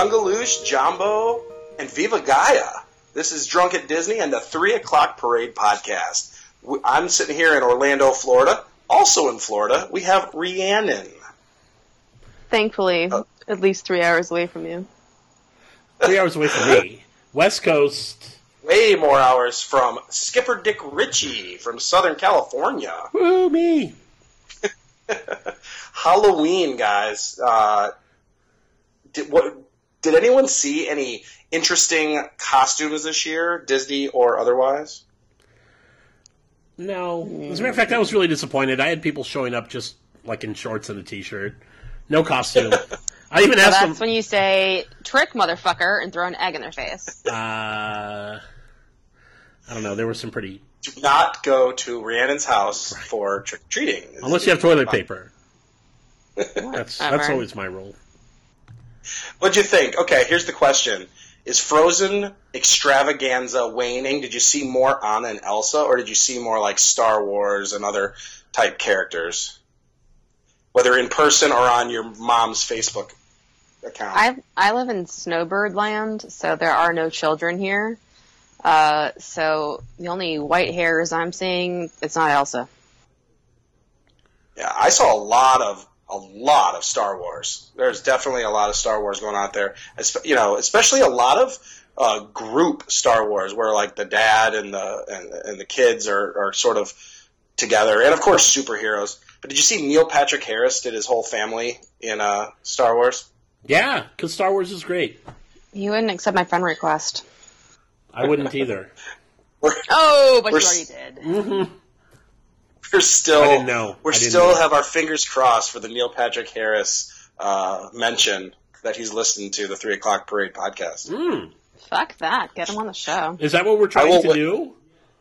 Kungaloosh, Jambo, and Viva Gaia. This is Drunk at Disney and the 3 o'clock parade podcast. I'm sitting here in Orlando, Florida. Also in Florida, we have Rhiannon. Thankfully, Oh. at least three hours away from you. Three hours away from me. West Coast. Way more hours from Skipper Dick Ritchie from Southern California. Woo me. Halloween, guys. Uh, did what? Did anyone see any interesting costumes this year, Disney or otherwise? No. As a matter of fact, I was really disappointed. I had people showing up just like in shorts and a t-shirt, no costume. I even So asked that's them. when you say "trick, motherfucker" and throw an egg in their face. Uh, I don't know. There were some pretty. Do not go to Rhiannon's house for trick or treating. Unless you have toilet paper. That's that's always my rule. What'd you think? Okay, here's the question: Is Frozen extravaganza waning? Did you see more Anna and Elsa, or did you see more like Star Wars and other type characters? Whether in person or on your mom's Facebook account. I I live in Snowbird Land, so there are no children here. Uh, so the only white hairs I'm seeing, it's not Elsa. Yeah, I saw a lot of a lot of Star Wars. There's definitely a lot of Star Wars going out there. Espe- You know, especially a lot of uh, group Star Wars, where like the dad and the and, and the kids are, are sort of together, and of course superheroes. But did you see Neil Patrick Harris did his whole family in uh, Star Wars? Yeah, because Star Wars is great. You wouldn't accept my friend request. I wouldn't either. Oh, but We're you already did. We're still I didn't know. we're I didn't still know. have our fingers crossed for the Neil Patrick Harris uh, mention that he's listened to the Three O'clock Parade podcast. Mm. Fuck that. Get him on the show. Is that what we're trying will to wait- do?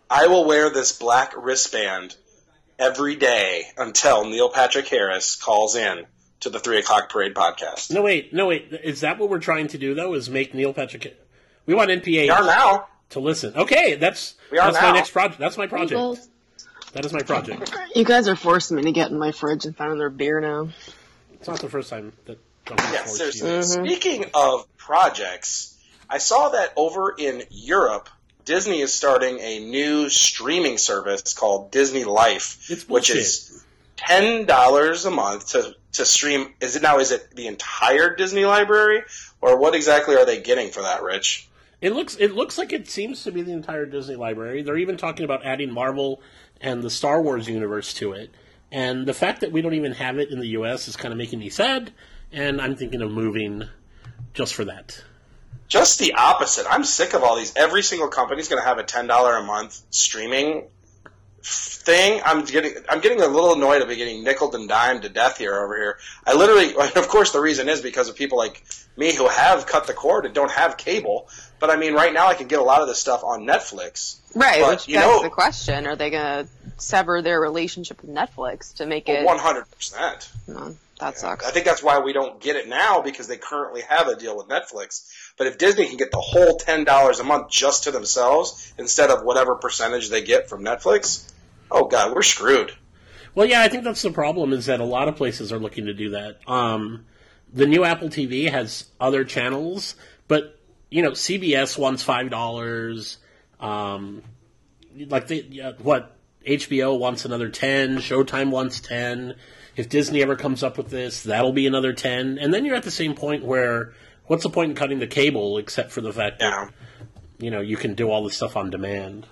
I will wear this black wristband every day until Neil Patrick Harris calls in to the Three O'clock Parade podcast. No, wait, no, wait. Is that what we're trying to do though? Is make Neil Patrick? We want NPH We are now. to listen. Okay, that's We are that's my next project. That's my project. That is my project. You guys are forcing me to get in my fridge and find their beer now. It's not the first time that something's Yeah, forced seriously. you. Mm-hmm. Speaking of projects, I saw that over in Europe, Disney is starting a new streaming service called Disney Life, which is ten dollars a month to to stream. Is it now? Is it the entire Disney library, or what exactly are they getting for that, Rich? It looks it looks like it seems to be the entire Disney library. They're even talking about adding Marvel and the Star Wars universe to it. And the fact that we don't even have it in the US is kind of making me sad, and I'm thinking of moving just for that. Just the opposite. I'm sick of all these. Every single company's going to have a ten dollar a month streaming thing. I'm getting I'm getting a little annoyed of getting nickel and dimed to death here over here. I literally, of course, the reason is because of people like me who have cut the cord and don't have cable. But I mean, right now I can get a lot of this stuff on Netflix. Right, But, which you begs know- the question: Are they going to sever their relationship with Netflix to make it? One hundred percent. No, that sucks. I think that's why we don't get it now because they currently have a deal with Netflix. But if Disney can get the whole ten dollars a month just to themselves instead of whatever percentage they get from Netflix, oh god, we're screwed. Well, yeah, I think that's the problem is that a lot of places are looking to do that. Um, the new Apple TV has other channels, but you know, CBS wants five dollars. Um, like they, yeah, what HBO wants another ten, Showtime wants ten. If Disney ever comes up with this, that'll be another ten, and then you're at the same point where what's the point in cutting the cable except for the fact that Yeah. you know you can do all this stuff on demand.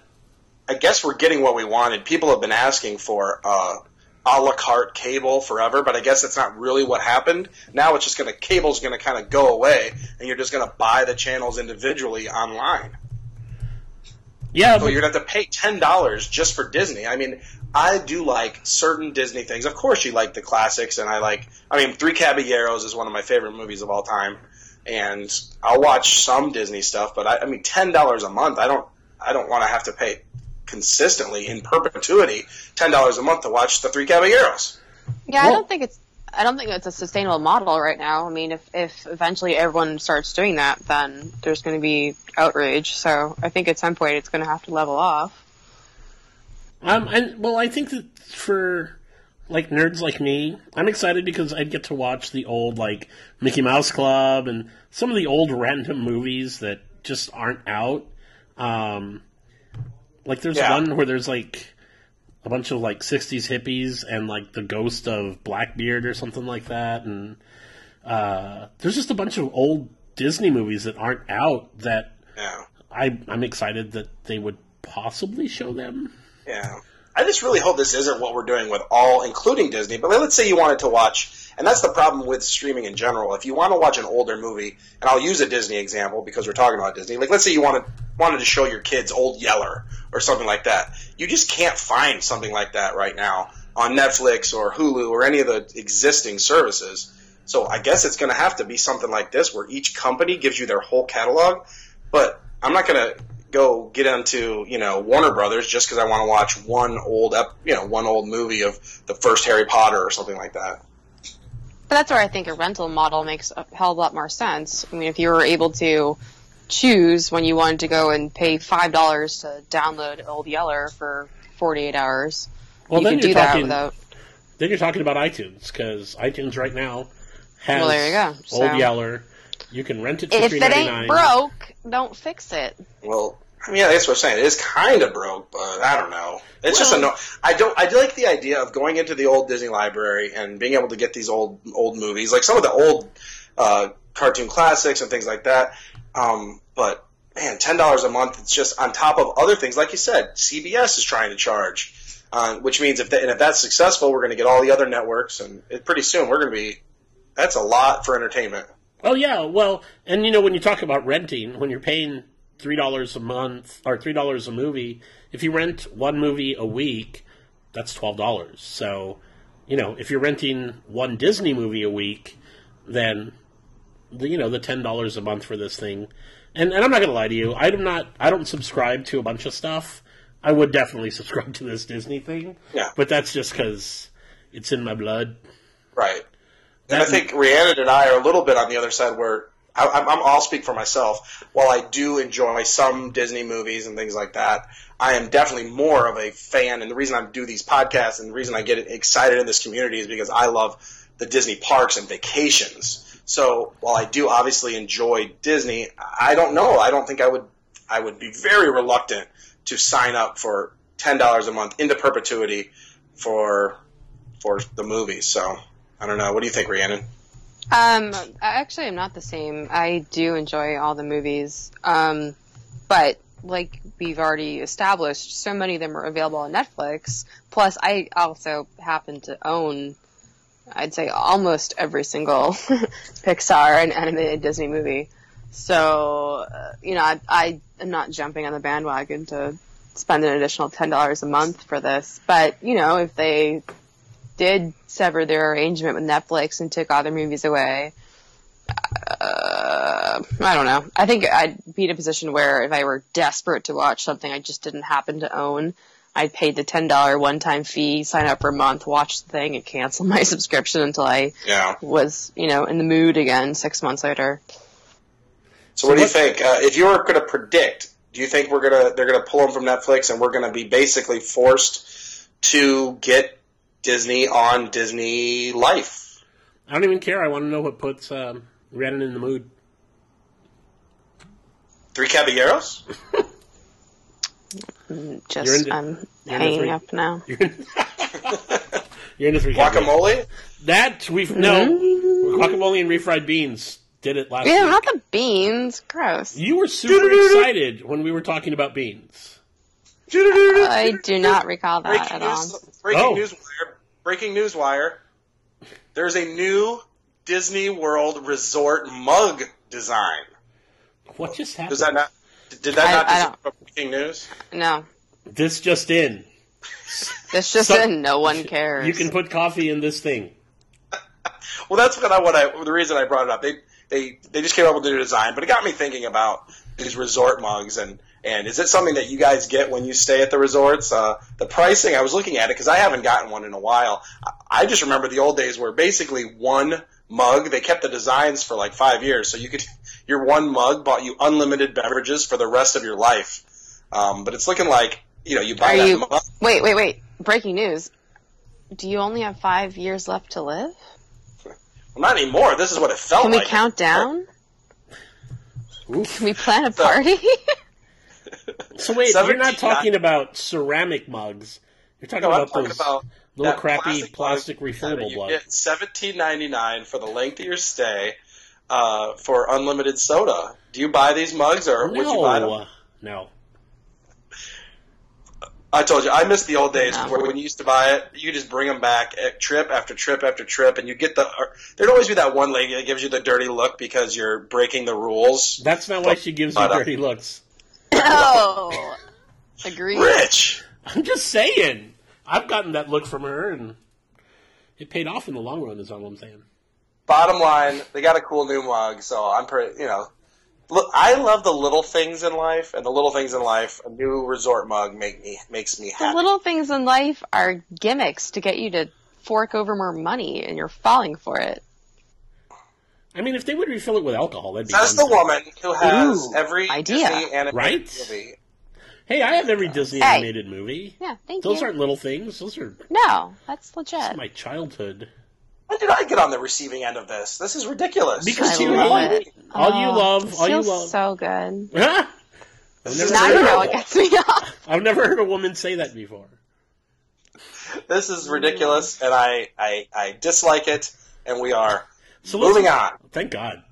I guess we're getting what we wanted. People have been asking for uh, a la carte cable forever, but I guess that's not really what happened. Now it's just going to cable's going to kind of go away, and you're just going to buy the channels individually online. Yeah, So but- you're going to have to pay ten dollars just for Disney. I mean, I do like certain Disney things. Of course, you like the classics, and I like. I mean, Three Caballeros is one of my favorite movies of all time, and I'll watch some Disney stuff. But I, I mean, ten dollars a month. I don't. I don't want to have to pay consistently in perpetuity ten dollars a month to watch the Three Caballeros. Yeah, I don't think it's. I don't think it's a sustainable model right now. I mean, if if eventually everyone starts doing that, then there's going to be outrage. So I think at some point it's going to have to level off. Um, and well, I think that for like nerds like me, I'm excited because I'd get to watch the old like Mickey Mouse Club and some of the old random movies that just aren't out. Um, like there's Yeah. one where there's like a bunch of like 60s hippies and like the ghost of Blackbeard or something like that and uh, there's just a bunch of old Disney movies that aren't out that Yeah. I, I'm excited that they would possibly show them. Yeah. I just really hope this isn't what we're doing with all, including Disney. But let's say you wanted to watch, and that's the problem with streaming in general. If you want to watch an older movie, and I'll use a Disney example because we're talking about Disney. Like, let's say you wanted wanted to show your kids Old Yeller or something like that. You just can't find something like that right now on Netflix or Hulu or any of the existing services. So I guess it's going to have to be something like this, where each company gives you their whole catalog. But I'm not going to go get into you know Warner Brothers just because I want to watch one old you know one old movie of the first Harry Potter or something like that. But that's where I think a rental model makes a hell of a lot more sense. I mean, if you were able to choose when you wanted to go and pay five dollars to download Old Yeller for forty eight hours, Well, you then could you're do that without. Then you're talking about iTunes because iTunes right now has Well, there you go. Old So- Yeller. You can rent it for If three it ain't broke, don't fix it. Well, I mean, yeah, that's what I'm saying. It is kind of broke, but I don't know. It's just a no. I don't. I do like the idea of going into the old Disney library and being able to get these old old movies, like some of the old uh, cartoon classics and things like that. Um, but man, ten dollars a month. It's just on top of other things, like you said. CBS is trying to charge, uh, which means if and if that's successful, we're going to get all the other networks, and it, pretty soon we're going to be. That's a lot for entertainment. Oh yeah, well, and you know when you talk about renting, when you're paying three dollars a month or three dollars a movie, if you rent one movie a week, that's twelve dollars. So, you know, if you're renting one Disney movie a week, then the you know the ten dollars a month for this thing. And and I'm not gonna lie to you, I'm not I don't subscribe to a bunch of stuff. I would definitely subscribe to this Disney thing. Yeah. But that's just because it's in my blood. Right. And I think Rhiannon and I are a little bit on the other side where I, I'm, I'm, I'll speak for myself. While I do enjoy some Disney movies and things like that, I am definitely more of a fan. And the reason I do these podcasts and the reason I get excited in this community is because I love the Disney parks and vacations. So while I do obviously enjoy Disney, I don't know. I don't think I would. I would be very reluctant to sign up for ten dollars a month into perpetuity for for the movies. So I don't know. What do you think, Rhiannon? Um, actually, I actually, am not the same. I do enjoy all the movies, um, but like we've already established, so many of them are available on Netflix. Plus, I also happen to own, I'd say, almost every single Pixar and animated Disney movie. So, uh, you know, I, I am not jumping on the bandwagon to spend an additional ten dollars a month for this. But you know, if they did sever their arrangement with Netflix and took all their movies away, uh, I don't know. I think I'd be in a position where if I were desperate to watch something I just didn't happen to own, I'd pay the ten dollar one time fee, sign up for a month, watch the thing, and cancel my subscription until I Yeah. was, you know, in the mood again six months later. So what do you think? Uh, if you were going to predict, do you think we're gonna they're gonna pull them from Netflix and we're gonna be basically forced to get Disney on Disney Life? I don't even care. I want to know what puts um, Rhiannon in the mood. Three Caballeros? Just You're into- I'm hanging three. up now. You're in, you're into three Guacamole? That we've no guacamole and refried beans did it last Yeah, week. not the beans. Gross. You were super excited when we were talking about beans. I do not recall that Breaking at all. news! Breaking Oh. news wire! Breaking news wire! There's a new Disney World Resort mug design. What just happened? Does that not? Did that I- not I just breaking news? No, This just in. this just So- in. No one cares. You can put coffee in this thing. Well, that's what I what I the reason I brought it up. They they they just came up with a new design, but it got me thinking about these resort mugs and and is it something that you guys get when you stay at the resorts? Uh, the pricing, I was looking at it because I haven't gotten one in a while. I, I just remember the old days where basically one mug they kept the designs for like five years, so you could your one mug bought you unlimited beverages for the rest of your life. Um, but it's looking like you know you buy Are that you? mug. Wait, wait, wait. Breaking news. do you only have five years left to live? Well, not anymore. This is what it felt like. Can we like. count down? Oof. Can we plan a party? So wait, you're not talking about ceramic mugs. You're talking No, about talking those about little crappy plastic plastic, mug refillable you mugs. get seventeen ninety nine for the length of your stay uh, for unlimited soda. Do you buy these mugs or would you buy them? No, no. I told you I miss the old days No. where when you used to buy it, you just bring them back at trip after trip after trip, and you get the. Or, there'd always be that one lady that gives you the dirty look because you're breaking the rules. That's not why she gives you But, uh, dirty looks. Oh, agree. Rich. I'm just saying. I've gotten that look from her, and it paid off in the long run. Is all I'm saying. Bottom line, they got a cool new mug, so I'm pretty. You know, look, I love the little things in life, and the little things in life. A new resort mug make me makes me happy. The happy. little things in life are gimmicks to get you to fork over more money, and you're falling for it. I mean, if they would refill it with alcohol, that'd be Says fun. the woman who has Ooh, every idea. Disney animated Right? movie. Hey, I have every Disney Hey. animated movie. Yeah, thank you. Those you. aren't little things. Those are No, that's legit. That's my childhood. When did I get on the receiving end of this? This is ridiculous. Because I you love love it. all you Oh, love, all you feels love. so good. Huh? I've never, Now heard, you know what gets me off. I've never heard a woman say that before. this is ridiculous, and I, I, I dislike it. And we are So moving on. Thank God.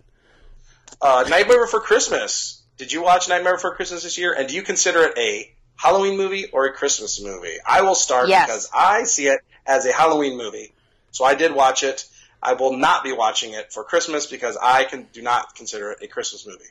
Uh, Nightmare Before Christmas. Did you watch Nightmare Before Christmas this year? And do you consider it a Halloween movie or a Christmas movie? I will start Yes. because I see it as a Halloween movie. So I did watch it. I will not be watching it for Christmas because I can do not consider it a Christmas movie.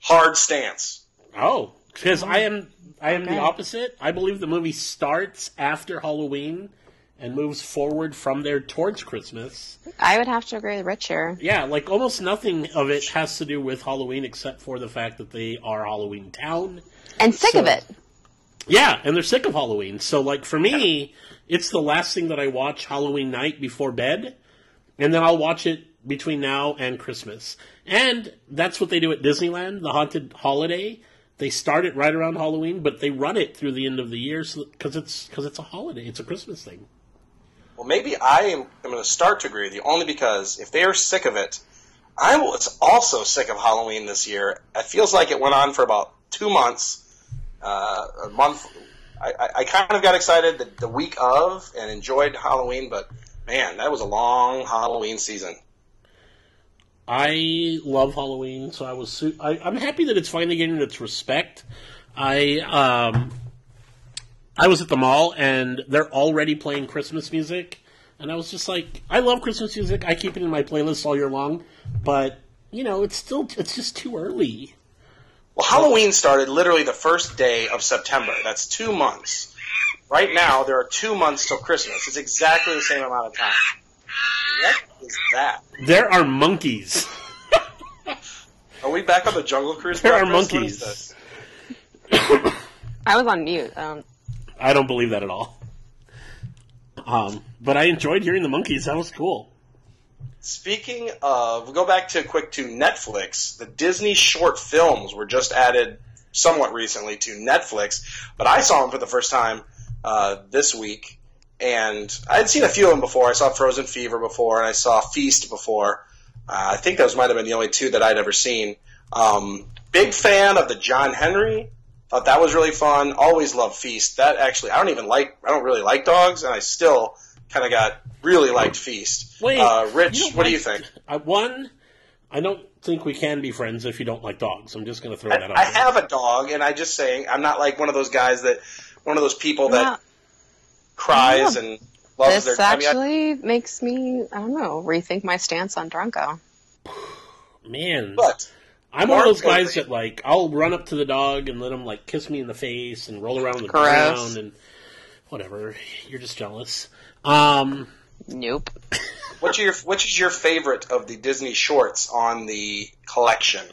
Hard stance. Oh, because I am I am the opposite. I believe the movie starts after Halloween and moves forward from there towards Christmas. I would have to agree with Rich here. Yeah, like almost nothing of it has to do with Halloween except for the fact that they are Halloween town. And sick So- of it. Yeah, and they're sick of Halloween. So like for me, it's the last thing that I watch Halloween night before bed, and then I'll watch it between now and Christmas. And that's what they do at Disneyland, the haunted holiday. They start it right around Halloween, but they run it through the end of the year because it's because it's a holiday. It's a Christmas thing. Well, maybe I am, am going to start to agree with you only because if they are sick of it, I was also sick of Halloween this year. It feels like it went on for about two months, uh, a month. I, I, I kind of got excited the, the week of and enjoyed Halloween, but man, that was a long Halloween season. I love Halloween, so I was. Su- I, I'm happy that it's finally getting its respect. I um, I was at the mall and they're already playing Christmas music, and I was just like, I love Christmas music. I keep it in my playlist all year long, but you know, it's still it's just too early. Well, Halloween started literally the first day of September. That's two months. Right now, there are two months till Christmas. It's exactly the same amount of time. What is that? There are monkeys. Are we back on the Jungle Cruise? There are monkeys. I was on mute. Um, I don't believe that at all. Um, but I enjoyed hearing the monkeys. That was cool. Speaking of, we'll go back to quick to Netflix. The Disney short films were just added somewhat recently to Netflix, but I saw them for the first time uh, this week, and I had seen a few of them before. I saw Frozen Fever before, and I saw Feast before. Uh, I think those might have been the only two that I'd ever seen. Um, big fan of the John Henry. Thought that was really fun. Always loved Feast. That actually, I don't even like. I don't really like dogs, and I still kind of got really liked Feast. Wait, uh, Rich, you don't what do you think? Uh, one, I don't think we can be friends if you don't like dogs. I'm just going to throw I, that out. I there. have a dog, and I just saying I'm not like one of those guys that one of those people that yeah, cries Yeah. and loves this their. I mean, I- actually makes me, I don't know, rethink my stance on Drunko. Man, but I'm one of those guys that like I'll run up to the dog and let him like kiss me in the face and roll around the Gross. ground and whatever. You're just jealous. Um, Nope. what's your which is your favorite of the Disney shorts on the collection?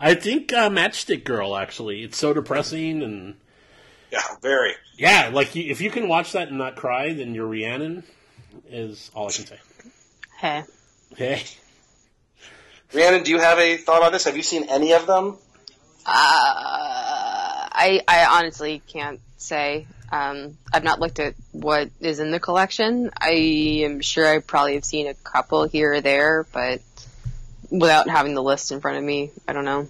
I think uh, Matchstick Girl actually. It's so depressing and Yeah, very. yeah, like if you can watch that and not cry, then you're Rhiannon. Is all I can say. Hey. Hey, Rhiannon, do you have a thought on this? Have you seen any of them? Uh, I I honestly can't say. Um, I've not looked at what is in the collection. I am sure I probably have seen a couple here or there, but without having the list in front of me, I don't know.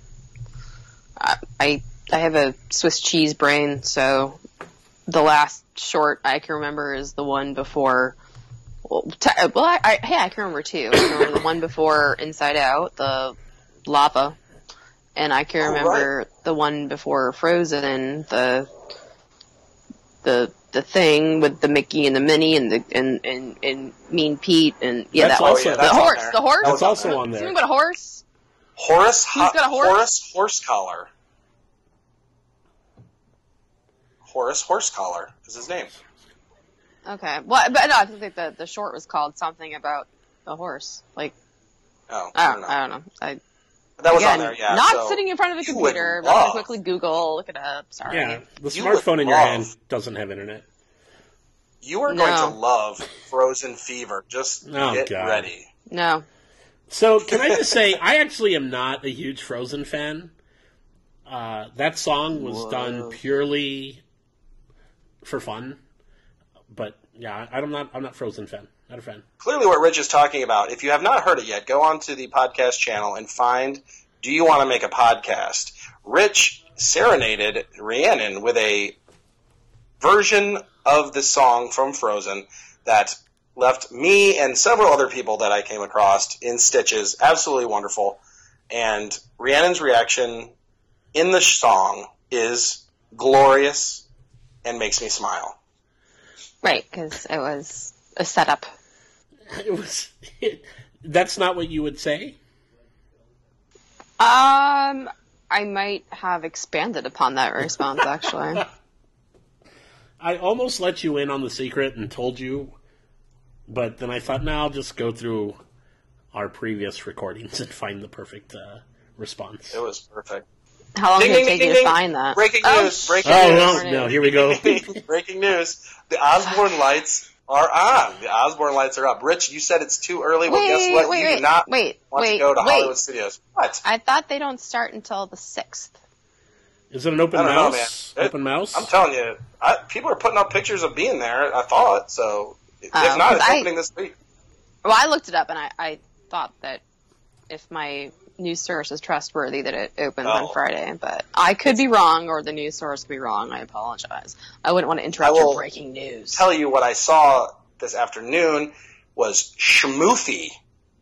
I I, I have a Swiss cheese brain, so the last short I can remember is the one before. Well, t- well I, I, hey, I can remember two. I remember the one before Inside Out, the lava, and I can Oh, right. remember the one before Frozen, the the the thing with the Mickey and the Minnie and the and and, and Mean Pete and yeah, That's that was also- the that's on horse. there. The horse. That That's on also there. on there. Something about a horse. Horace, Who's got a horse? Horace Horse Collar. Horace Horse Collar is his name. Okay. Well, but no, I think the the short was called something about a horse. Like Oh, I I don't, don't know. I don't know. I, That was again, on there, yeah. not so sitting in front of a computer. I'm not quickly Google, look it up. Sorry. Yeah, the You smartphone in your love- hand doesn't have internet. You are going No. to love Frozen Fever. Just Oh, get God. ready. No. So can I just say, I actually am not a huge Frozen fan. Uh, that song was done purely for fun, but yeah, I'm not. I'm not Frozen fan. Not a fan. Clearly, what Rich is talking about. If you have not heard it yet, go on to the podcast channel and find "Do You Want to Make a Podcast?" Rich serenaded Rhiannon with a version of the song from Frozen that left me and several other people that I came across in stitches. Absolutely wonderful. And Rhiannon's reaction in the song is glorious and makes me smile. Right, because it was a setup. It was. that's not what you would say. Um, I might have expanded upon that response actually. I almost let you in on the secret and told you, but then I thought, no, I'll just go through our previous recordings and find the perfect uh, response. It was perfect. How long Ding, did it ding, take ding, you to ding. find that? Breaking Oh, news, breaking Oh news. no, no! Here we go. Breaking news. The Osborne lights are on. The Osborne lights are up. Rich, you said it's too early. Well, Wait, guess what? wait, you wait, do not wait, want wait, to go to wait. Hollywood Studios. What? I thought they don't start until the sixth. Is it an open I don't know, mouse? man. It- open mouse? I'm telling you, I, people are putting up pictures of being there. I thought so. If Oh, not, it's I- opening this week. Well, I looked it up and I, I thought that if my news source is trustworthy, that it opens Oh. on Friday. But I could be wrong, or the news source could be wrong. I apologize. I wouldn't want to interrupt your breaking news. Tell you what I saw this afternoon was Schmoofy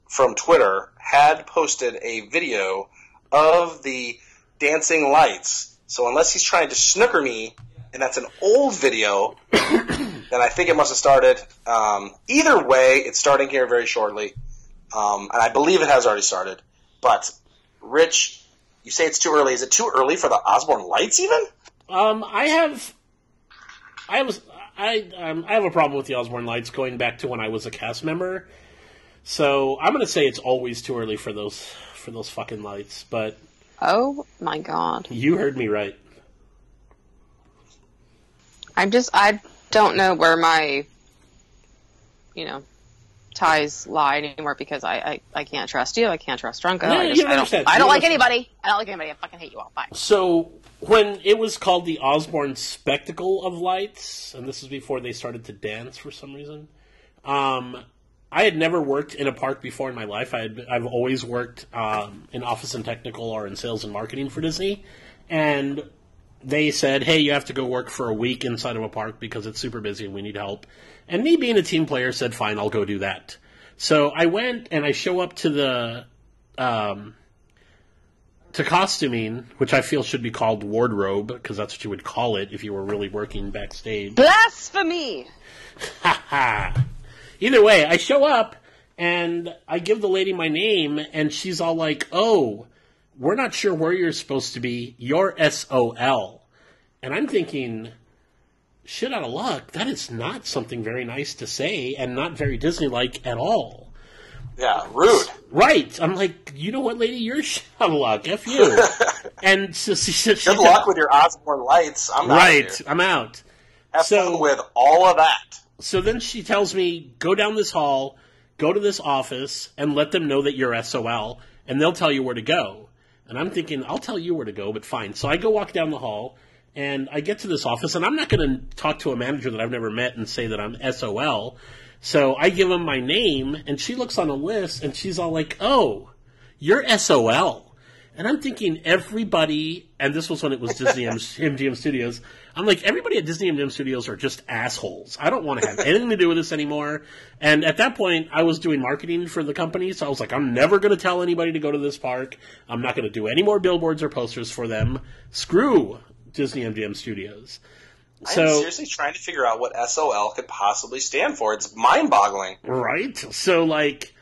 from Twitter had posted a video of the dancing lights. So unless he's trying to snooker me, and that's an old video, then I think it must have started. Um, either way, it's starting here very shortly, um, and I believe it has already started. But Rich, you say it's too early. Is it too early for the Osborne lights even? Um, I have, I was, I, um, I have a problem with the Osborne Lights going back to when I was a cast member. So I'm going to say it's always too early for those for those fucking lights. But oh my god! you heard me right. I'm just I don't know where my you know ties lie anymore because I I, I can't trust you. I can't trust Drunko. No, I, just, don't I don't. I don't like anybody. I don't like anybody. I fucking hate you all. Bye. So when it was called the Osborne Spectacle of Lights, and this is before they started to dance for some reason. Um, I had never worked in a park before in my life. I had, I've always worked um, in office and technical or in sales and marketing for Disney, and they said, "Hey, you have to go work for a week inside of a park because it's super busy and we need help." And me being a team player said, "Fine, I'll go do that." So I went and I show up to the um, to costuming, which I feel should be called wardrobe because that's what you would call it if you were really working backstage. Blasphemy! Ha ha. Either way, I show up and I give the lady my name, and she's all like, "Oh, we're not sure where you're supposed to be. You're SOL." And I'm thinking, shit out of luck. That is not something very nice to say, and not very Disney-like at all. Yeah, rude. Right. I'm like, you know what, lady? You're shit out of luck. F you. and so she said, Good luck with your Osborne lights. I'm out Right. here. I'm out. Have So- with all of that. So then she tells me, go down this hall, go to this office, and let them know that you're SOL, and they'll tell you where to go. And I'm thinking, I'll tell you where to go, but fine. So I go walk down the hall, And I get to this office, and I'm not going to talk to a manager that I've never met and say that I'm SOL. So I give him my name, and she looks on a list, and she's all like, "Oh, you're SOL." And I'm thinking everybody, and this was when it was Disney MGM Studios. I'm like, everybody at Disney MGM Studios are just assholes. I don't want to have anything to do with this anymore. And at that point, I was doing marketing for the company, so I was like, I'm never going to tell anybody to go to this park. I'm not going to do any more billboards or posters for them. Screw Disney MGM Studios. So, I'm seriously trying to figure out what SOL could possibly stand for. It's mind boggling. Right? So, like,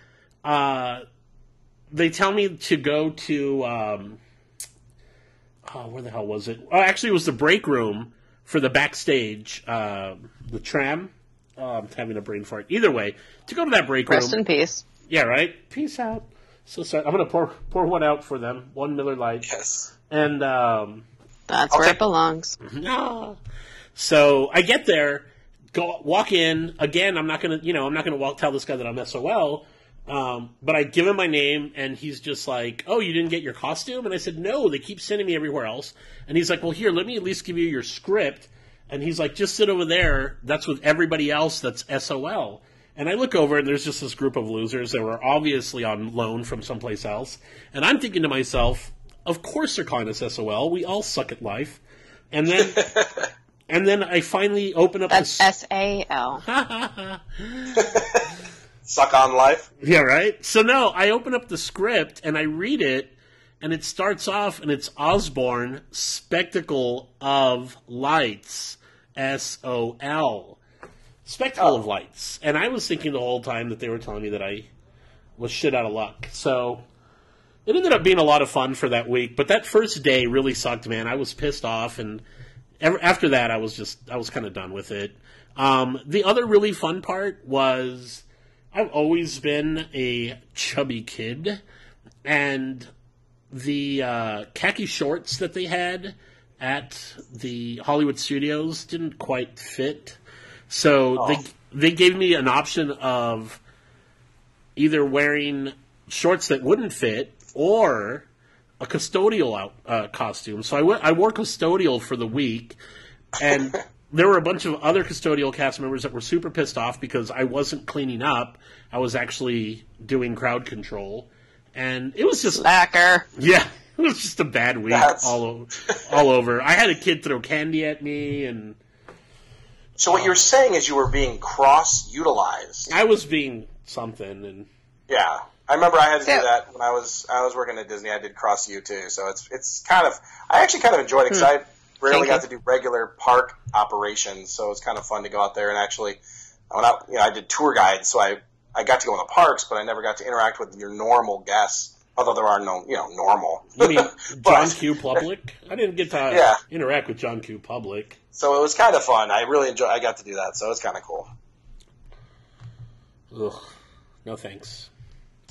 uh, they tell me to go to um, oh, where the hell was it? Oh, actually, it was the break room for the backstage, uh, the tram. Oh, I'm having a brain fart. Either way, to go to that break Rest room. Rest in peace. Yeah, right. Peace out. So sorry. I'm gonna pour pour one out for them. One Miller Lite. Yes. And um, that's I'll where it belongs. Ah. So I get there, go walk in again. I'm not gonna, you know, I'm not gonna walk tell this guy that I'm SOL. Um, but I give him my name, and he's just like, "Oh, you didn't get your costume?" And I said, "No, they keep sending me everywhere else." And he's like, "Well, here, let me at least give you your script." And he's like, "Just sit over there. That's with everybody else. That's SOL." And I look over, and there's just this group of losers that were obviously on loan from someplace else. And I'm thinking to myself, "Of course they're calling us SOL. We all suck at life." And then. and then I finally open up. That's S A L. suck on life. Yeah, right. So no, I open up the script and I read it, and it starts off and it's Osborne Spectacle of Lights, S O L, Spectacle oh. of Lights, and I was thinking the whole time that they were telling me that I was shit out of luck. So it ended up being a lot of fun for that week, but that first day really sucked, man. I was pissed off, and after that, I was just I was kind of done with it. Um, the other really fun part was I've always been a chubby kid, and the uh, khaki shorts that they had at the Hollywood studios didn't quite fit. So oh. they they gave me an option of either wearing shorts that wouldn't fit or a custodial out, uh, costume. So I wore custodial for the week, and there were a bunch of other custodial cast members that were super pissed off because I wasn't cleaning up. I was actually doing crowd control, and it was just slacker. Yeah, it was just a bad week That's... all over, all over. I had a kid throw candy at me, and so what you're saying is you were being cross utilized. I was being something, and yeah, I remember I had to so, do that when I was I was working at Disney. I did cross U too, so it's it's kind of I actually kind of enjoyed it because hmm. I rarely got to do regular park operations, so it's kind of fun to go out there and actually. When I, you know, I did tour guides, so I I got to go in the parks, but I never got to interact with your normal guests. Although there are no, you know, normal. You mean John Q. Public? I didn't get to yeah. interact with John Q. Public. So it was kind of fun. I really enjoyed. I got to do that, so it was kind of cool. Ugh, no thanks.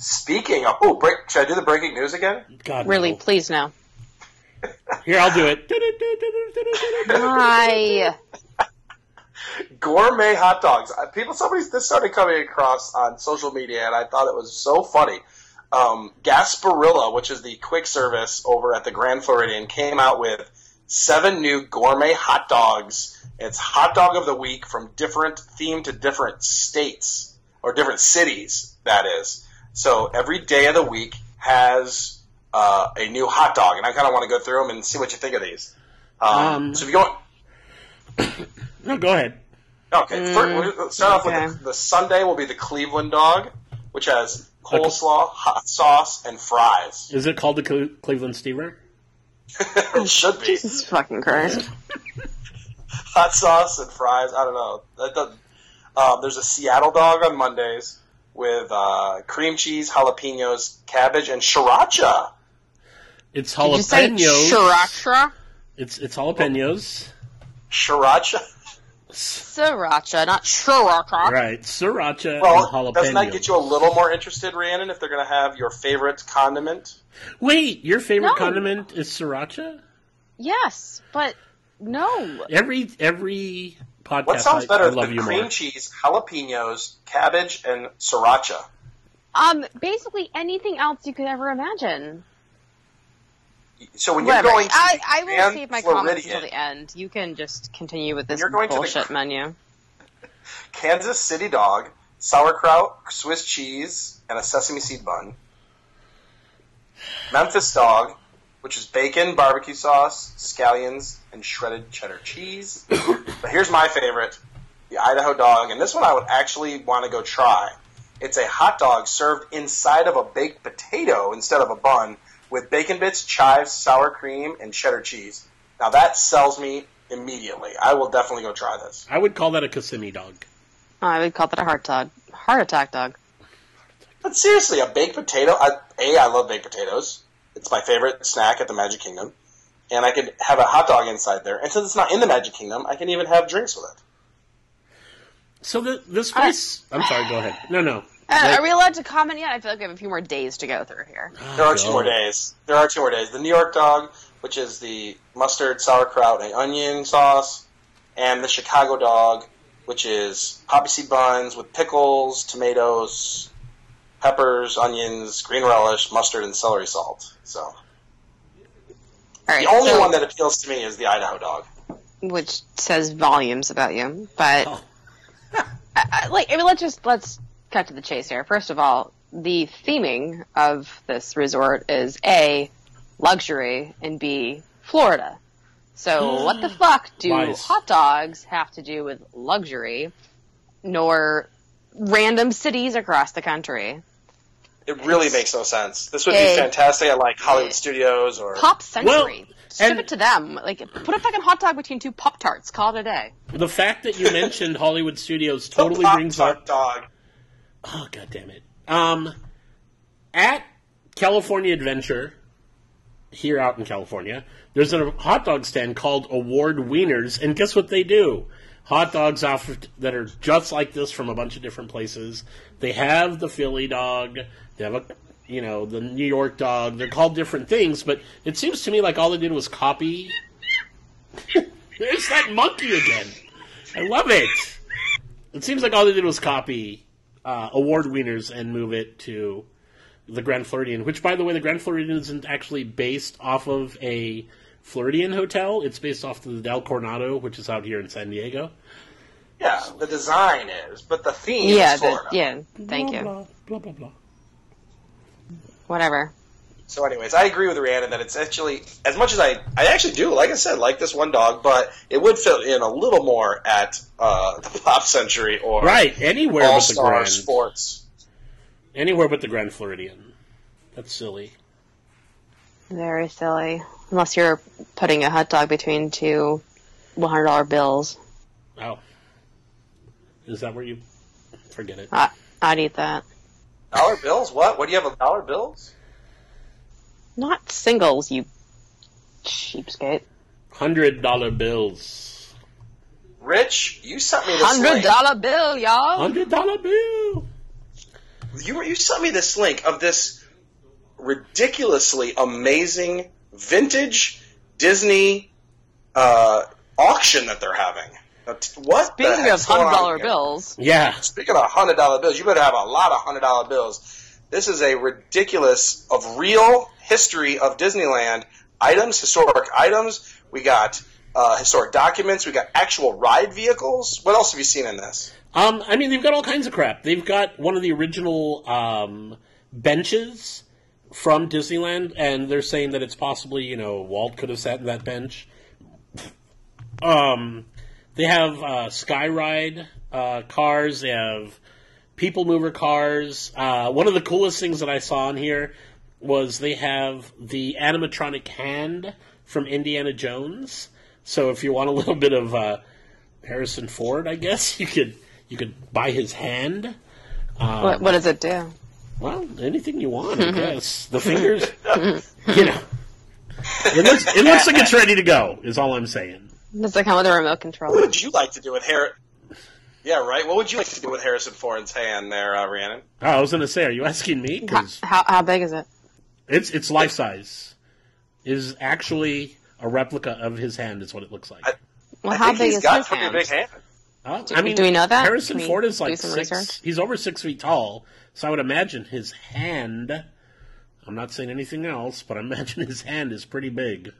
Speaking of, oh, break. Should I do the breaking news again? God, really, no. please no. Here, I'll do it. Why? Gourmet hot dogs. People, somebody this started coming across on social media, and I thought it was so funny. Um, Gasparilla, which is the quick service over at the Grand Floridian, came out with seven new gourmet hot dogs. It's hot dog of the week from different theme to different states or different cities. That is. So every day of the week has uh, a new hot dog, and I kind of want to go through them and see what you think of these. Um, um, so if you want, no, go ahead. Okay, mm, first, we'll start okay. off with the, the, Sunday will be the Cleveland dog, which has coleslaw, hot sauce, and fries. Is it called the Cle- Cleveland Steamer? it should be. Jesus fucking Christ. hot sauce and fries. I don't know. That doesn't. Um, there's a Seattle dog on Mondays with uh, cream cheese, jalapenos, cabbage, and sriracha. It's jalapenos. Sriracha. It's it's jalapenos. Sriracha. Sriracha, not sriracha. Right, sriracha well, and jalapenos. Doesn't that get you a little more interested, Rhiannon, if they're going to have your favorite condiment? Wait, your favorite no. condiment is sriracha? Yes, but no. Every every podcast. What sounds better? I, I love the you cream more. cheese, jalapenos, cabbage, and sriracha. Um, basically anything else you could ever imagine. So when you're Whatever. going to I, I will Grand save my comments until the end. You can just continue with this you're going to the- bullshit menu. Kansas City dog, sauerkraut, Swiss cheese, and a sesame seed bun. Memphis dog, which is bacon, barbecue sauce, scallions, and shredded cheddar cheese. but here's my favorite, the Idaho dog, and this one I would actually want to go try. It's a hot dog served inside of a baked potato instead of a bun with bacon bits, chives, sour cream, and cheddar cheese. Now that sells me immediately. I will definitely go try this. I would call that a Kissimmee dog. Oh, I would call that a heart dog. Heart attack dog. But seriously, a baked potato. I, a, I love baked potatoes. It's my favorite snack at the Magic Kingdom, and I could have a hot dog inside there. And since it's not in the Magic Kingdom, I can even have drinks with it. So the, this place. I'm sorry. Go ahead. No, no. Uh, Like- are we allowed to comment yet? I feel like we have a few more days to go through here. There are go. two more days. There are two more days. The New York dog, which is the mustard, sauerkraut, and onion sauce, and the Chicago dog, which is poppy seed buns with pickles, tomatoes, peppers, onions, green relish, mustard, and celery salt. So All right, the only so- one that appeals to me is the Idaho dog. which says volumes about you. But Oh. I, I, like, I mean, let's just let's cut to the chase here. First of all, the theming of this resort is a luxury and b Florida. So hmm. what the fuck do Lies. hot dogs have to do with luxury, nor random cities across the country? It really makes no sense. This would Hey. be fantastic at like Hollywood Hey. Studios or Pop Century. Ship and- it to them. Like, put a fucking hot dog between two Pop Tarts. Call it a day. The fact that you mentioned Hollywood Studios totally Pop brings Tart up. dog. Oh god damn it! Um, at California Adventure, here out in California, there's a hot dog stand called Award Wieners, and guess what they do? Hot dogs offered that are just like this from a bunch of different places. They have the Philly dog. They have a, you know, the New York dog. They're called different things, but it seems to me like all they did was copy. There's that monkey again. I love it. It seems like all they did was copy uh, Award Wieners and move it to the Grand Floridian, which, by the way, the Grand Floridian isn't actually based off of a Floridian hotel. It's based off of the Del Coronado, which is out here in San Diego. Yeah, the design is, but the theme Yeah, is the, yeah. Thank blah, you. Blah, blah, blah, blah. Whatever. So, anyways, I agree with Rhiannon that it's actually as much as I, I actually do, like I said, like this one dog, but it would fit in a little more at uh, the Pop Century or Right, anywhere All but the Star Grand. Sports. Anywhere but the Grand Floridian. That's silly. Very silly. Unless you're putting a hot dog between two $100 bills. Oh. Is that where you. Forget it. I, I'd eat that. Dollar bills? What? What do you have? A Dollar bills? Not singles, you cheapskate. Hundred dollar bills. Rich, you sent me this Hundred link. dollar bill, y'all. Hundred dollar bill. You you sent me this link of this ridiculously amazing vintage Disney uh, auction that they're having. Now, t- What? the Speaking of hundred on dollar here? bills, Yeah. Speaking of hundred dollar bills, you better have a lot of hundred dollar bills. This is a ridiculous of real history of Disneyland items, historic items. We got uh, historic documents. We got actual ride vehicles. What else have you seen in this? Um, I mean, they've got all kinds of crap. They've got one of the original um, benches from Disneyland, and they're saying that it's possibly, you know, Walt could have sat in that bench. Um, they have uh, Skyride uh, cars. They have People Mover cars. Uh, one of the coolest things that I saw in here was they have the animatronic hand from Indiana Jones. So if you want a little bit of uh, Harrison Ford, I guess you could you could buy his hand. Um, what, what does it do? Well, anything you want, I guess. The fingers, you know. It looks it looks like it's ready to go. Is all I'm saying. Does it come with a remote What would you like to do with Har? Yeah, right. What would you like to do with Harrison Ford's hand there, uh, Rhiannon? Oh, I was going to say, are you asking me? How, Because how, how big is it? it's it's life size. Is actually a replica of his hand. Is what it looks like. I- Well, I how think big he's is got his pretty hand? big hand. Uh, Do- I mean, do we know that? Harrison we Ford is like six. research? He's over six feet tall, so I would imagine his hand I'm not saying anything else, but I imagine his hand is pretty big.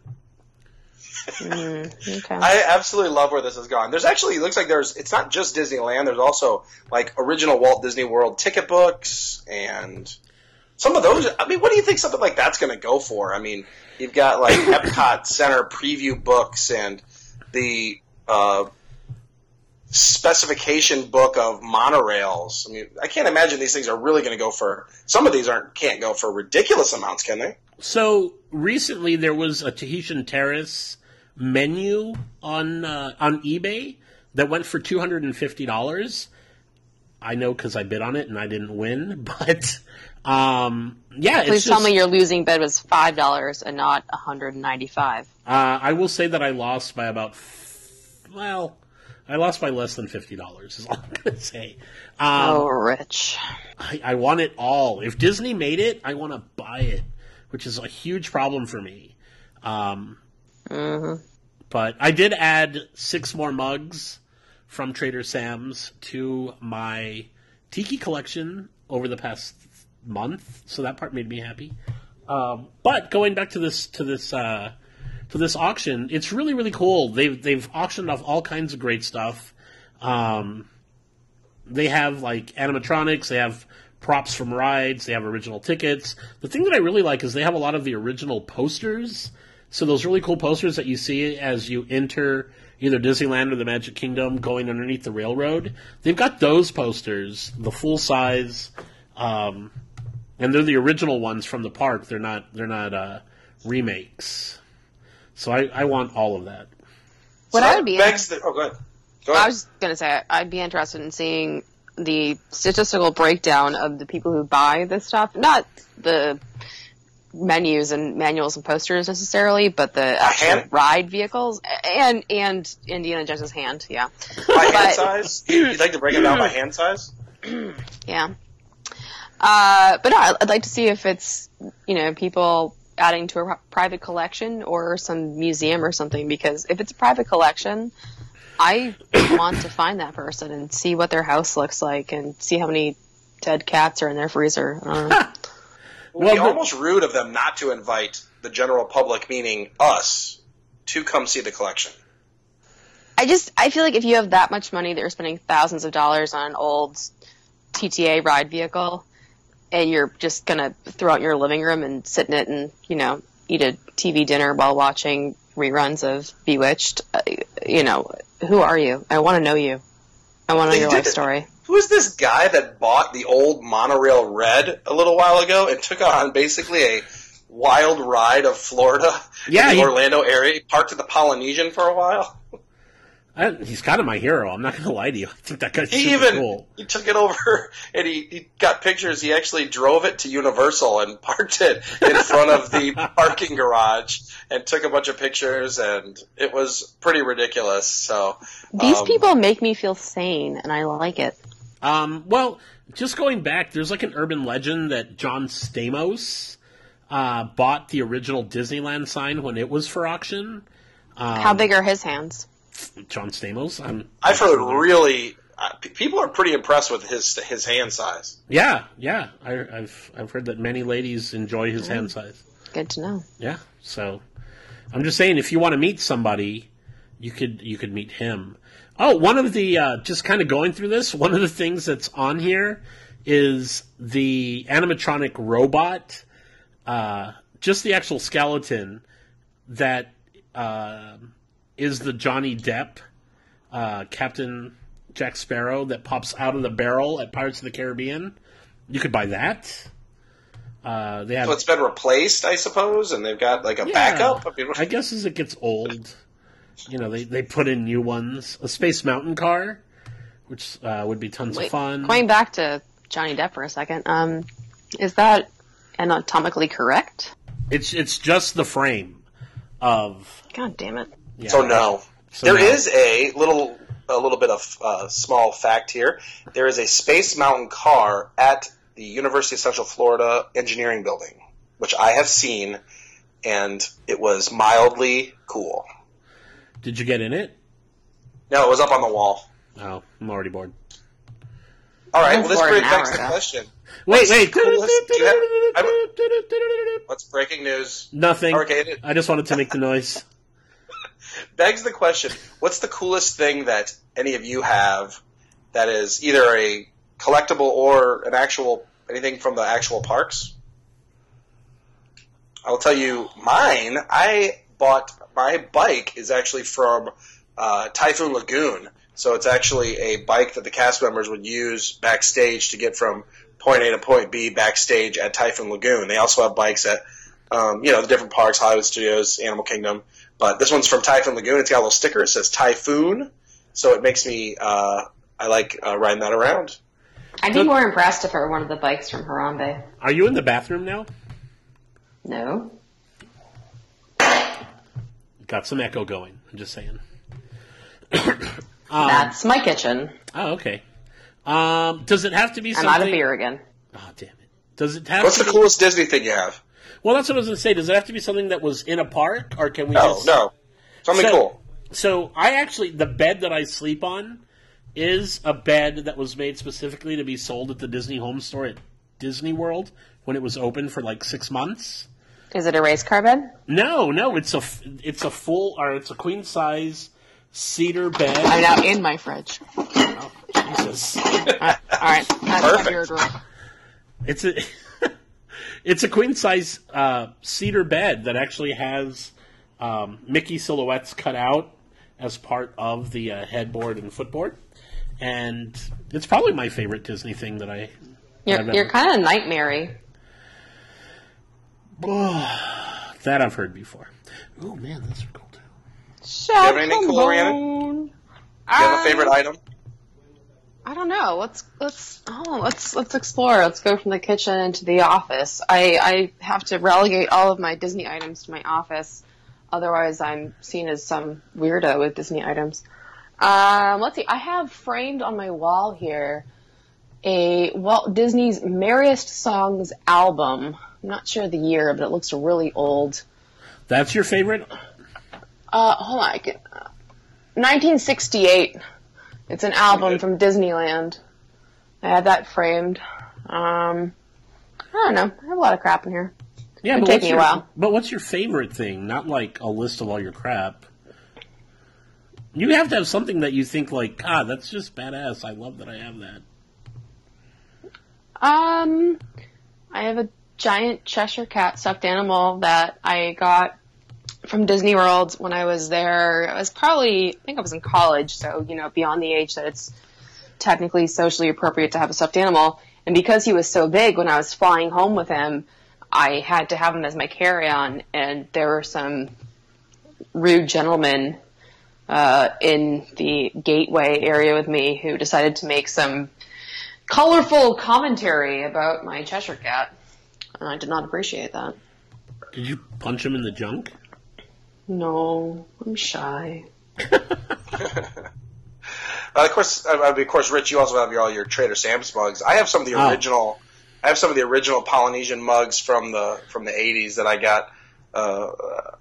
Mm, okay. I absolutely love where this has gone. There's actually it looks like there's it's not just Disneyland. There's also like original Walt Disney World ticket books and some of those. I mean, what do you think something like that's going to go for? I mean, you've got like Epcot Center preview books and the uh, specification book of monorails. I mean, I can't imagine these things are really going to go for. Some of these aren't can't go for ridiculous amounts, can they? So recently there was a Tahitian Terrace menu on uh, on eBay that went for two hundred and fifty dollars. I know because I bid on it and I didn't win, but um, yeah, Please it's tell me your losing bid was five dollars and not one hundred and ninety-five. Uh, I will say that I lost by about f- well, I lost by less than fifty dollars. Is all I'm gonna say. Um, oh, rich. I, I want it all. If Disney made it, I want to buy it, which is a huge problem for me. Um, Mm-hmm. but I did add six more mugs from Trader Sam's to my tiki collection over the past month, so that part made me happy. Um, but going back to this to this uh, to this auction, it's really really cool. They've they've auctioned off all kinds of great stuff. Um, they have like animatronics. They have props from rides. They have original tickets. The thing that I really like is they have a lot of the original posters. So those really cool posters that you see as you enter either Disneyland or the Magic Kingdom going underneath the railroad, they've got those posters, the full size, um, and they're the original ones from the park. They're not they're not uh, remakes. So I, I want all of that. What So I that would be begs the, oh, go ahead. Go I was gonna say I'd be interested in seeing the statistical breakdown of the people who buy this stuff, not the menus and manuals and posters necessarily, but the actual ride vehicles and and Indiana Jones's hand. Yeah, by hand size. You'd like to break it down by hand size? yeah. Uh, but no, I'd I'd like to see if it's you know people adding to a private collection or some museum or something because if it's a private collection, I want to find that person and see what their house looks like and see how many dead cats are in their freezer. I don't. It would Well, be the- almost rude of them not to invite the general public, meaning us, to come see the collection. I just I feel like if you have that much money that you're spending thousands of dollars on an old TTA ride vehicle and you're just gonna throw out in your living room and sit in it and you know eat a TV dinner while watching reruns of Bewitched, uh, you know who are you? I want to know you. I want to know your life story. Who is this guy that bought the old monorail red a little while ago and took on basically a wild ride of Florida Yeah, in the he- Orlando area? He parked at the Polynesian for a while. I, he's kind of my hero. I'm not going to lie to you. I think that guy's He super even cool. he took it over and he, he got pictures. He actually drove it to Universal and parked it in front of the parking garage and took a bunch of pictures and it was pretty ridiculous. So These um, people make me feel sane, and I like it. Um, well, just going back, there's like an urban legend that John Stamos uh, bought the original Disneyland sign when it was for auction. Um, How big are his hands? John Stamos? I'm, I've heard really uh, people are pretty impressed with his his hand size. Yeah, yeah. I, I've I've heard that many ladies enjoy his hand size. Good to know. Yeah, so I'm just saying, if you want to meet somebody, you could you could meet him. Oh, one of the uh, just kind of going through this. One of the things that's on here is the animatronic robot, uh, just the actual skeleton that uh, is the Johnny Depp uh, Captain Jack Sparrow that pops out of the barrel at Pirates of the Caribbean. You could buy that. Uh, they have So it's been replaced, I suppose, and they've got like a Yeah. backup. I mean, I guess as it gets old, you know, they, they put in new ones. A Space Mountain car, which uh, would be tons Wait, of fun. Going back to Johnny Depp for a second, um, is that anatomically correct? It's it's just the frame of. God damn it. Yeah. so no. So There no. is a little a little bit of uh, small fact here. There is a Space Mountain car at the University of Central Florida Engineering Building, which I have seen, and it was mildly cool. Did you get in it? No, it was up on the wall. Oh, I'm already bored. All right, Went well, this for it brings back hour the question. Wait, What's wait. coolest- have- What's breaking news? Nothing. Okay. I just wanted to make the noise. Begs the question: What's the coolest thing that any of you have that is either a collectible or an actual anything from the actual parks? I'll tell you mine. I bought my bike is actually from uh, Typhoon Lagoon. So it's actually a bike that the cast members would use backstage to get from point A to point B backstage at Typhoon Lagoon. They also have bikes at um, you know the different parks, Hollywood Studios, Animal Kingdom. But this one's from Typhoon Lagoon. It's got a little sticker. It says Typhoon, so it makes me uh, I like uh, riding that around. I'd be more impressed if it were one of the bikes from Harambe. Are you in the bathroom now? No. Got some echo going. I'm just saying. That's my kitchen. Oh, okay. Um, does it have to be I'm out of beer again. Oh, damn it. Does it have What's to the be... coolest Disney thing you have? Well, that's what I was going to say. Does it have to be something that was in a park, or can we No, just... no, something So- cool. So I actually the bed that I sleep on is a bed that was made specifically to be sold at the Disney Home Store at Disney World when it was open for like six months. Is it a race car bed? No, no, it's a f- it's a full or it's a queen size cedar bed. I'm now in my fridge. Oh, Jesus, All right, that's my Perfect. beer drawer. it's a it's a queen size uh, cedar bed that actually has um, Mickey silhouettes cut out as part of the uh, headboard and footboard, and it's probably my favorite Disney thing that I. You're, I've you're kind of nightmare That I've heard before. Oh man, that's cool too. Shut have anything cool, Rhiannon? Do you have a favorite item? I don't know. Let's let's oh let's let's explore. Let's go from the kitchen into the office. I I have to relegate all of my Disney items to my office, otherwise I'm seen as some weirdo with Disney items. Um, let's see. I have framed on my wall here a Walt Disney's Merriest Songs album. I'm not sure the year, but it looks really old. That's your favorite? Uh, hold on. I can, 1968. It's an album from Disneyland. I had that framed. Um, I don't know. I have a lot of crap in here. Yeah, It'd but take what's me a your, while. But what's your favorite thing? Not like a list of all your crap. You have to have something that you think like, God, that's just badass. I love that I have that. Um, I have a giant Cheshire Cat stuffed animal that I got from Disney World when I was there. I was probably, I think I was in college, so, you know, beyond the age that it's technically socially appropriate to have a stuffed animal. And because he was so big when I was flying home with him, I had to have him as my carry-on, and there were some rude gentlemen uh, in the gateway area with me who decided to make some colorful commentary about my Cheshire cat, and I did not appreciate that. Did you punch him in the junk? No, I'm shy. Uh, of course, uh, of course, Rich, you also have your, all your Trader Sam's mugs. I have some of the Oh. original. I have some of the original Polynesian mugs from the from the '80s that I got. Uh,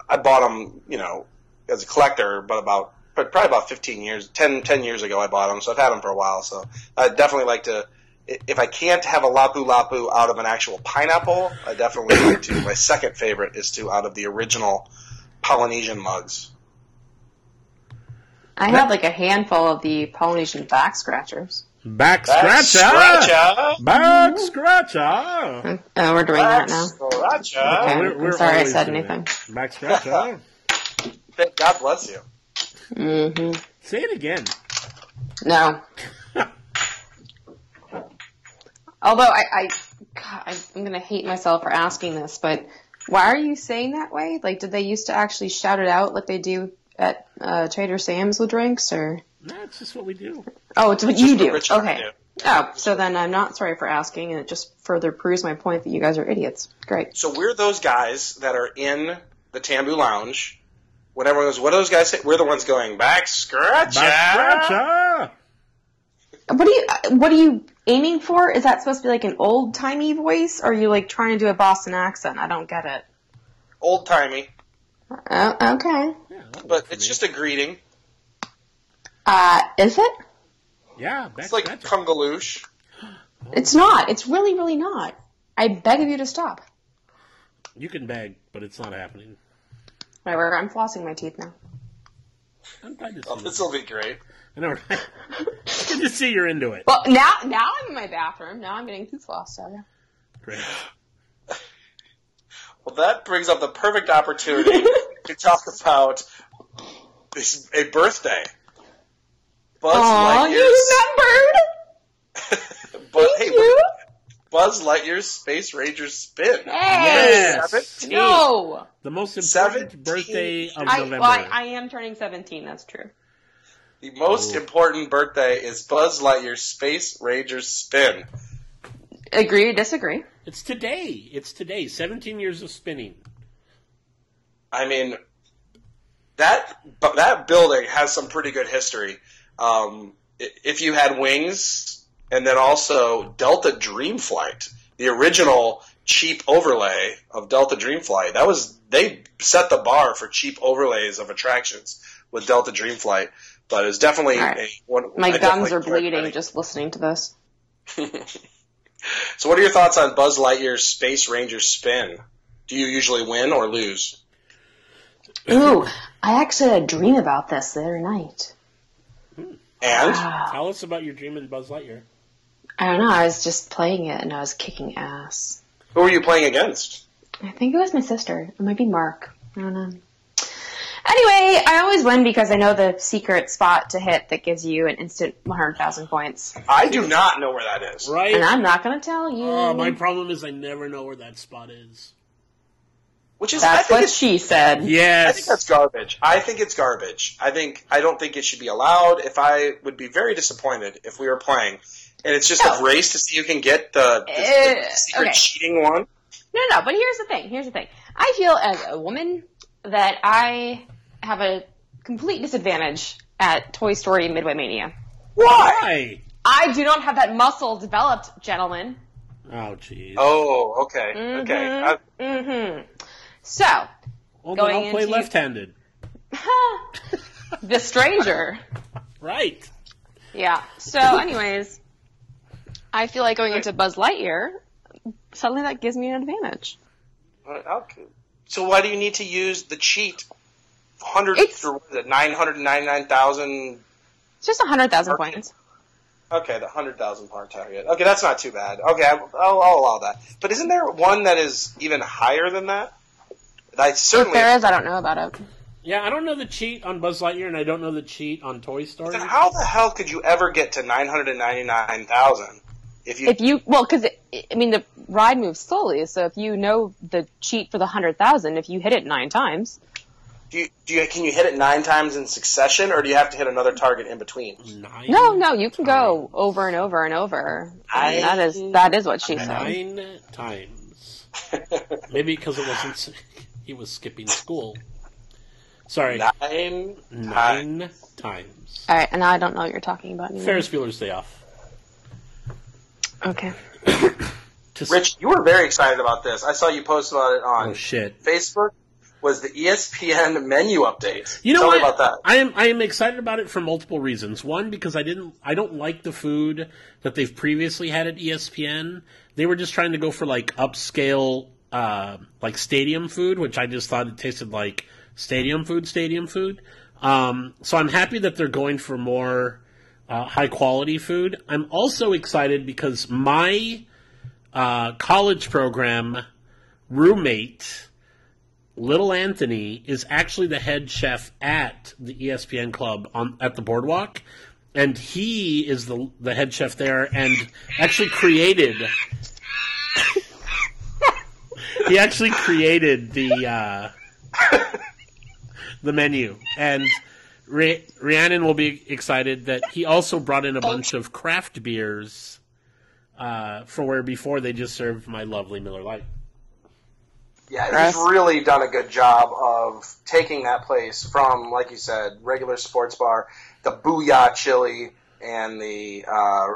I bought them, you know, as a collector, but about but probably about 15 years, 10, 10 years ago, I bought them. So I've had them for a while. So I definitely like to. If I can't have a lapu lapu out of an actual pineapple, I definitely like to. My second favorite is to out of the original Polynesian mugs. I have like a handful of the Polynesian back scratchers. Back That's scratcher! Back scratcher! Oh, we're doing that now. Scratcha! Okay. We're- we're I'm sorry I said anything. it. Back scratcher. God bless you. Mm-hmm. Say it again. No. Although I, I, God, I, I'm gonna hate myself for asking this, but why are you saying that way? Like, did they used to actually shout it out like they do at uh, Trader Sam's with drinks, or? No, it's just what we do. Oh, it's what Just you do. Richard would Okay. do. Oh, so then I'm not sorry for asking, and it just further proves my point that you guys are idiots. Great. So we're those guys that are in the Tambu Lounge. When everyone goes, what do those guys say? We're the ones going, back scratcha! Back scratcher! What are you? What are you aiming for? Is that supposed to be like an old timey voice, or are you like trying to do a Boston accent? I don't get it. Old timey, Oh, okay. Yeah, but it's me. just a greeting. Uh, is it? Yeah, back It's like scratcher. Kungaloosh. It's not. It's really, really not. I beg of you to stop. You can beg, but it's not happening. Whatever. I'm flossing my teeth now. I'm glad to oh, see Oh, this will be great. I know. right? It's Good to see you're into it. Well, now now I'm in my bathroom. Now I'm getting tooth floss. So. Great. Well, that brings up the perfect opportunity to talk about this, a birthday. Buzz Aw, you Lightyear's. remembered? but, Thank hey, you. Buzz Lightyear's Space Rangers spin. Hey. Yes. No. The most important Seventeen. birthday of I, November. well, I, I am turning 17. That's true. The most Oh. important birthday is Buzz Lightyear's Space Rangers spin. Agree, disagree. It's today. It's today. 17 years of spinning. I mean, that that building has some pretty good history. Um, if you had wings, and then also Delta Dreamflight, the original cheap overlay of Delta Dreamflight, that was they set the bar for cheap overlays of attractions with Delta Dreamflight. But it's definitely All right. a, one. My I gums are bleeding that. just listening to this. So, what are your thoughts on Buzz Lightyear's Space Ranger spin? Do you usually win or lose? Ooh, I actually had a dream about this the other night. And Wow. Tell us about your dream in Buzz Lightyear. I don't know. I was just playing it and I was kicking ass. who were you playing against? I think it was my sister. It might be Mark. I don't know. Anyway, I always win because I know the secret spot to hit that gives you an instant 100,000 points. I do not know where that is. Right? And I'm not going to tell you. Oh, my problem is I never know where that spot is. Which is, I That's think what she said. Yes. I think that's garbage. I think it's garbage. I think I don't think it should be allowed. If I would be very disappointed if we were playing, and it's just a race to see who can get the, the, the Uh, secret okay. cheating one. No, no, but here's the thing. Here's the thing. I feel as a woman that I have a complete disadvantage at Toy Story Midway Mania. Why? Why? I do not have that muscle developed, gentlemen. Oh, jeez. Oh, okay, okay. Mhm. Uh, Mm-hmm. So, well, then going I'll play left-handed. the stranger. Right. Yeah. So, anyways, I feel like going into Buzz Lightyear, suddenly that gives me an advantage. okay. So why do you need to use the cheat? Hundred It's- or what is it nine hundred ninety nine thousand? It's just a hundred thousand points. Okay, the hundred thousand part target. Okay, that's not too bad. Okay, I'll, I'll, I'll allow that. But isn't there one that is even higher than that? I If certainly. there is, I don't know about it. Yeah, I don't know the cheat on Buzz Lightyear, and I don't know the cheat on Toy Story. Then how the hell could you ever get to nine hundred and ninety nine thousand if you? If you, well, because I mean the ride moves slowly, so if you know the cheat for the hundred thousand, if you hit it nine times, do you, do you can you hit it nine times in succession, or do you have to hit another target in between? Nine. no, no, you can go over and over and over. I mean, that is that is what she said. Nine times. Maybe because it wasn't. He was skipping school. Sorry. Nine. Nine times. All right, and now I don't know what you're talking about anymore. Ferris Bueller's Day Off. Okay. Rich, you were very excited about this. I saw you post about it on Oh shit. Facebook. Was the ESPN menu update? You know Tell what? me about that. I am I am excited about it for multiple reasons. One, because I didn't I don't like the food that they've previously had at ESPN. They were just trying to go for like upscale uh, like stadium food, which I just thought it tasted like stadium food, stadium food. Um, so I'm happy that they're going for more uh, high quality food. I'm also excited because my uh, college program roommate Little Anthony is actually the head chef at the ESPN club on at the boardwalk, and he is the the head chef there, and actually created. he actually created the uh, the menu, and Rhi- Rhiannon will be excited that he also brought in a bunch of craft beers uh, for where before they just served my lovely Miller Lite. Yeah, he's really done a good job of taking that place from, like you said, regular sports bar, the Booyah Chili, and the uh,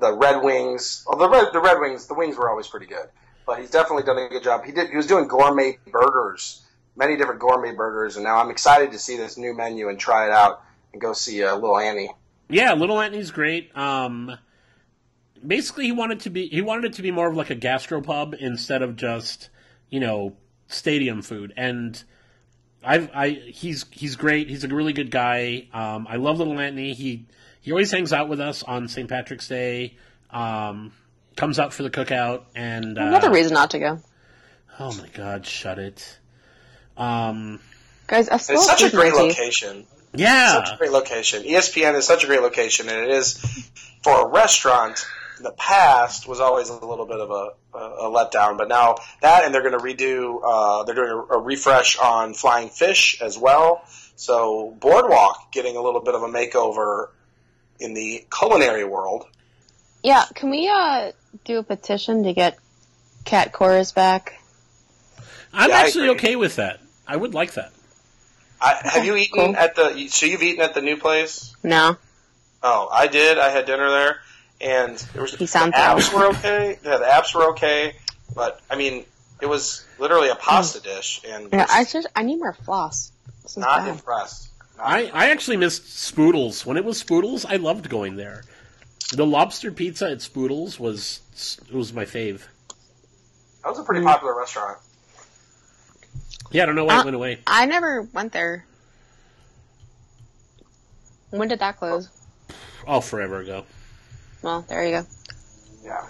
the Red Wings. Well, the Red, the Red Wings, the wings were always pretty good, but he's definitely done a good job. He did. He was doing gourmet burgers, many different gourmet burgers, and now I'm excited to see this new menu and try it out and go see uh, Little Annie. Yeah, Little Anthony's great. Um, basically, he wanted to be he wanted it to be more of like a gastropub instead of just you know stadium food, and I've I he's he's great. He's a really good guy. Um, I love Little Anthony. He he always hangs out with us on St. Patrick's Day. Um, comes out for the cookout, and uh, Another reason not to go. oh my god, shut it. Um, Guys, I still It's such a great my location. yeah, Such a great location. ESPN is such a great location, and it is for a restaurant. In the past was always a little bit of a, a, a letdown, but now that and they're going to redo. Uh, they're doing a, a refresh on Flying Fish as well. So Boardwalk getting a little bit of a makeover in the culinary world. Yeah, can we uh do a petition to get Cat Cora's back? I'm Yeah, actually okay with that. I would like that. I, have you eaten cool. at the? So you've eaten at the new place? No. Oh, I did. I had dinner there, and there was He sounds the apps loud. were okay. Yeah, the apps were okay, but I mean, it was literally a pasta dish, and Yeah, I just just I need more floss. This is not bad. impressed. Not I, impressed. I actually missed Spoodles. When it was Spoodles, I loved going there. The lobster pizza at Spoodles was it was my fave. that was a pretty Mm. popular restaurant. Yeah, I don't know why Uh, it went away. I never went there. When did that close? Oh, forever ago. Well, there you go. Yeah.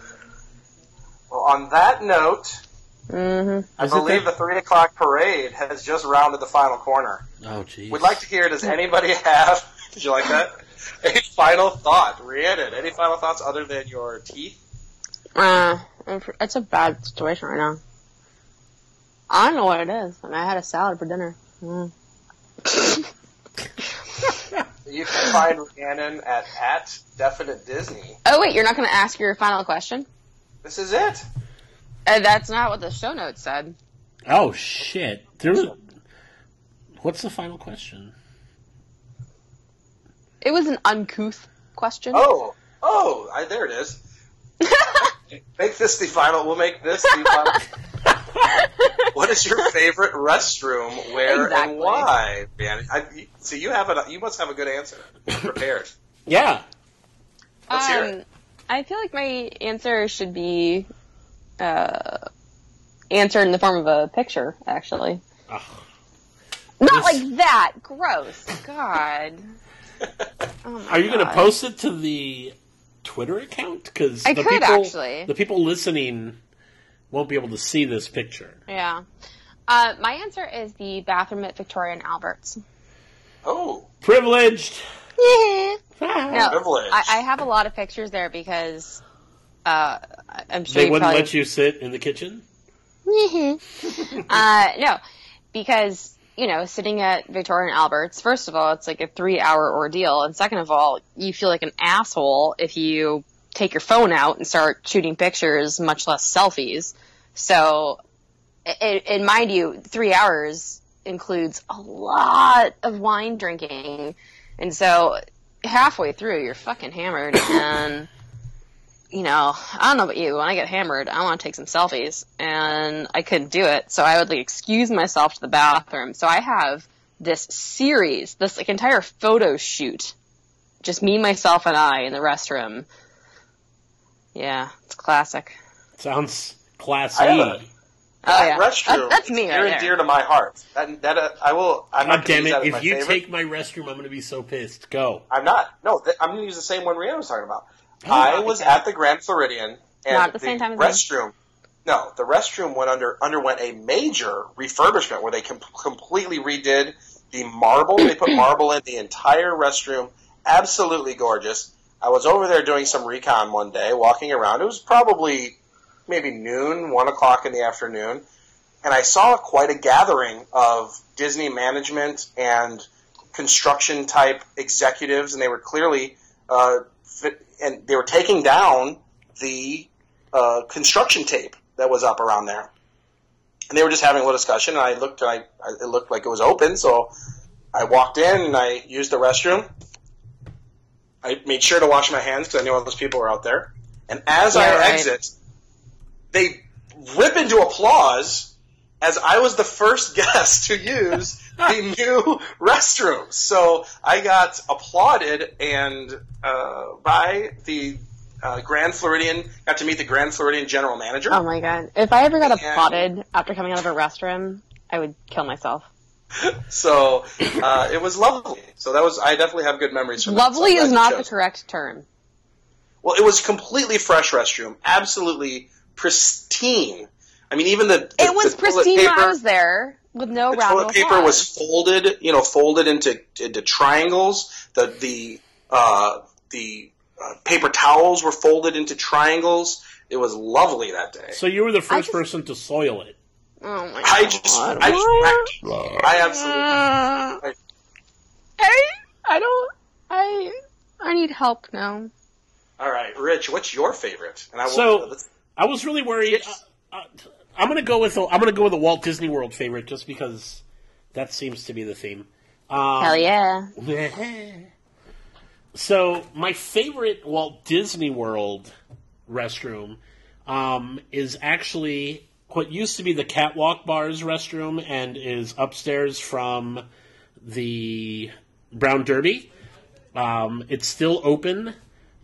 Well, on that note, Mm-hmm. I Is believe the- the three o'clock parade has just rounded the final corner. Oh, jeez. We'd like to hear. Does anybody have? Did you like that? Any final thought, Rhiannon? Any final thoughts other than your teeth? Uh, it's a bad situation right now. I don't know what it is. I mean, I had a salad for dinner. Mm. You can find Rhiannon at at definite Disney. Oh wait, you're not going to ask your final question? This is it. Uh, that's not what the show notes said. Oh shit! There was. What's the final question? It was an uncouth question. Oh, oh, I, there it is. Make this the final. We'll make this the final. what is your favorite restroom? Where Exactly. and why? Man, I, you- so you have a you must have a good answer prepared. Yeah. Let's hear um, it. I feel like my answer should be uh, answered in the form of a picture, actually. Ugh. Not This- like that. Gross. God. Oh my Are you going to post it to the Twitter account? Because I the could, people, actually. the people listening won't be able to see this picture. Yeah. Uh, my answer is the bathroom at Victoria and Albert's. Oh, Privileged. Yeah. No, Privilege. I, I have a lot of pictures there because uh, I- I'm sure They you wouldn't probably let you sit in the kitchen. uh, no, because you know, sitting at Victoria and Albert's, first of all, it's like a three-hour ordeal, and second of all, you feel like an asshole if you take your phone out and start shooting pictures, much less selfies. So, and, mind you, three hours includes a lot of wine drinking, and so halfway through, you're fucking hammered, and you know, I don't know about you. When I get hammered, I want to take some selfies, and I couldn't do it. So I would like excuse myself to the bathroom. So I have this series, this like entire photo shoot, just me, myself, and I in the restroom. Yeah, it's classic. Sounds classy. I a- Oh yeah, restroom. That- that's me Near right and dear to my heart. That that uh, I will. I'm God not damn gonna use that it! If you favorite. take my restroom, I'm going to be so pissed. Go. I'm not. No, th- I'm going to use the same one Rhiannon was talking about. Oh, I was at the Grand Floridian, and Not at the same time as me. restroom. No, the restroom went under underwent a major refurbishment where they com- completely redid the marble. They put marble in the entire restroom. Absolutely gorgeous. I was over there doing some recon one day, walking around. It was probably maybe noon, one o'clock in the afternoon, and I saw quite a gathering of Disney management and construction type executives, and they were clearly uh, fit, and they were taking down the uh, construction tape that was up around there, and they were just having a little discussion. And I looked, and I, I it looked like it was open, so I walked in and I used the restroom. I made sure to wash my hands because I knew all those people were out there. And as Yeah, I right. exit, they rip into applause as I was the first guest to use the new restroom. So I got applauded and uh, by the uh, Grand Floridian. Got to meet the Grand Floridian general manager. Oh my god! If I ever got Yeah. applauded after coming out of a restroom, I would kill myself. So uh, it was lovely. So that was I definitely have good memories from that. So Lovely is not the correct term. Well, it was completely fresh restroom, absolutely pristine. I mean, even the, the It was the toilet pristine when I was there, with no the toilet paper applause. was folded, you know, folded into into triangles. The the uh, the uh, paper towels were folded into triangles. It was lovely that day. So you were the first just- person to soil it. Oh my I god! just, I just, wrecked. I absolutely. Uh, I, I don't. I I need help now. All right, Rich, what's your favorite? And I will. So- I was really worried. Uh, uh, I'm gonna go with a, I'm gonna go with a Walt Disney World favorite just because that seems to be the theme. Um, Hell yeah! so my favorite Walt Disney World restroom um, is actually what used to be the Catwalk Bar's restroom and is upstairs from the Brown Derby. Um, it's still open.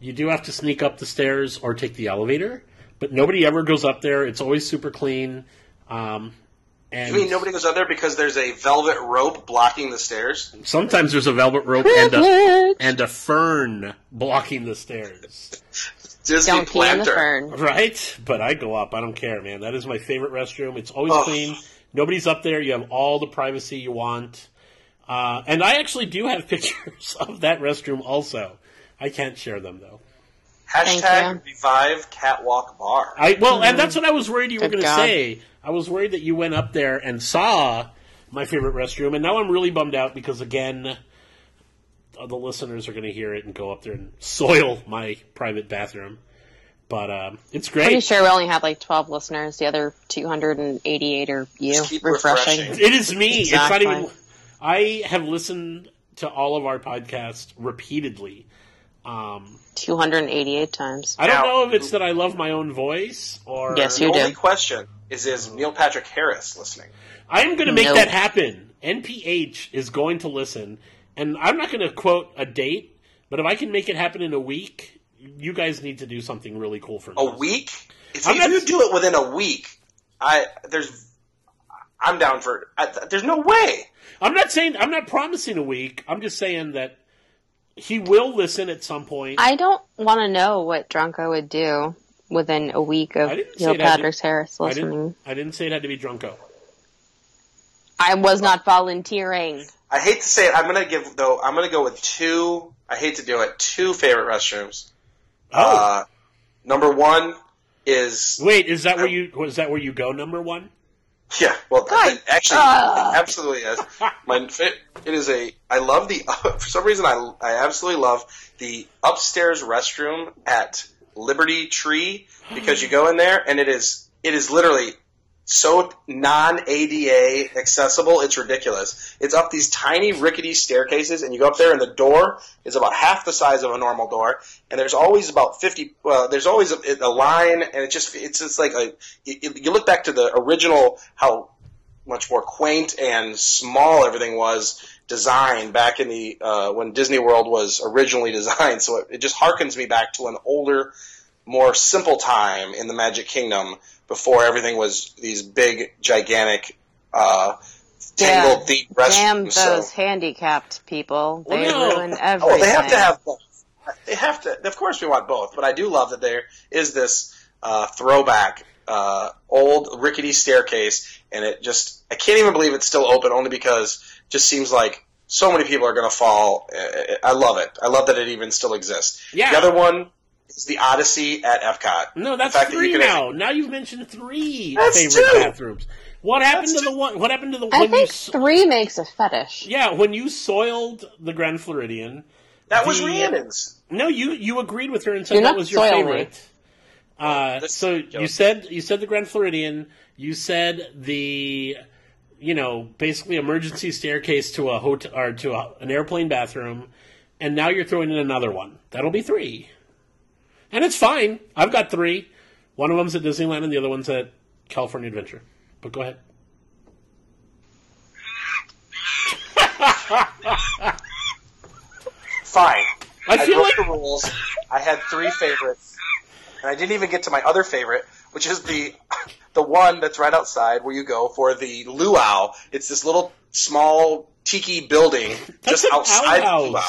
You do have to sneak up the stairs or take the elevator, but nobody ever goes up there. It's always super clean. Um, and you mean nobody goes up there because there's a velvet rope blocking the stairs? sometimes there's a velvet rope and a, and a fern blocking the stairs. Disney Don't pee in the fern. Right? But I go up. I don't care, man. That is my favorite restroom. It's always Ugh. clean. Nobody's up there. You have all the privacy you want. Uh, and I actually do have pictures of that restroom also. I can't share them though. Hashtag you. revive catwalk bar. I well, and that's what I was worried you were going to say. I was worried that you went up there and saw my favorite restroom, and now I'm really bummed out because again, the listeners are going to hear it and go up there and soil my private bathroom. But um, it's great. Pretty sure we only have like 12 listeners. The other 288 are you. Just keep refreshing. refreshing. It is me. It's Exactly. not even. I have listened to all of our podcasts repeatedly. Um, 288 times. I don't Now- know if it's that I love my own voice or Yes, the you do. only question is: Is Neil Patrick Harris listening? I'm going to make Nope. that happen. NPH is going to listen, and I'm not going to quote a date, but if I can make it happen in a week, you guys need to do something really cool for me. A week? If, I'm if not- you do it within a week, I there's I'm down for. I, there's no way. I'm not saying I'm not promising a week. I'm just saying that he will listen at some point. I don't want to know what Drunko would do within a week of I didn't say Neil it had to- Patrick Harris I listening. didn't. I didn't say it had to be Drunko. I was not volunteering. I hate to say it. I'm gonna give though. I'm gonna go with two. I hate to do it. Two favorite restrooms. Oh, Uh, number one is wait, is that where you was that where you go? Number one. Yeah, well, God. it actually, Ah. it absolutely is. My fa- it is a. I love the. For some reason, I I absolutely love the upstairs restroom at Liberty Tree because you go in there and it is it is literally so non ADA accessible. It's ridiculous. It's up these tiny rickety staircases, and you go up there, and the door is about half the size of a normal door, and there's always about fifty. Well, there's always a, a line, and it just it's just like a. You, you look back to the original how much more quaint and small everything was designed back in the uh, when Disney World was originally designed. So it, it just harkens me back to an older, more simple time in the Magic Kingdom before everything was these big, gigantic, uh, tangled, Yeah. deep Damn those So, handicapped people. They Well, no. ruin everything. oh, they have to have both. They have to. Of course, we want both, but I do love that there is this uh, throwback, uh, old rickety staircase, and it just. I can't even believe it's still open, only because it just seems like so many people are going to fall. I love it. I love that it even still exists. Yeah. The other one is the Odyssey at Epcot. No, that's The fact that three you can- now. Now you've mentioned three That's favorite two. bathrooms. What happened That's to the one? What happened to the I when you? think s- three makes a fetish. Yeah, when you soiled the Grand Floridian. That was The- Rhiannon's. No, you you agreed with her and said Do that was your soil me. favorite. Uh, This- so you said you said the Grand Floridian. You said the you know basically emergency staircase to a hotel or to a, an airplane bathroom, and now you're throwing in another one. That'll be three, and it's fine. I've got three. One of them's at Disneyland, and the other one's at California Adventure. But go ahead. Fine. I feel broke like the rules. I had three favorites. and I didn't even get to my other favorite, which is the the one that's right outside where you go for the luau. It's this little small tiki building just outside the luau.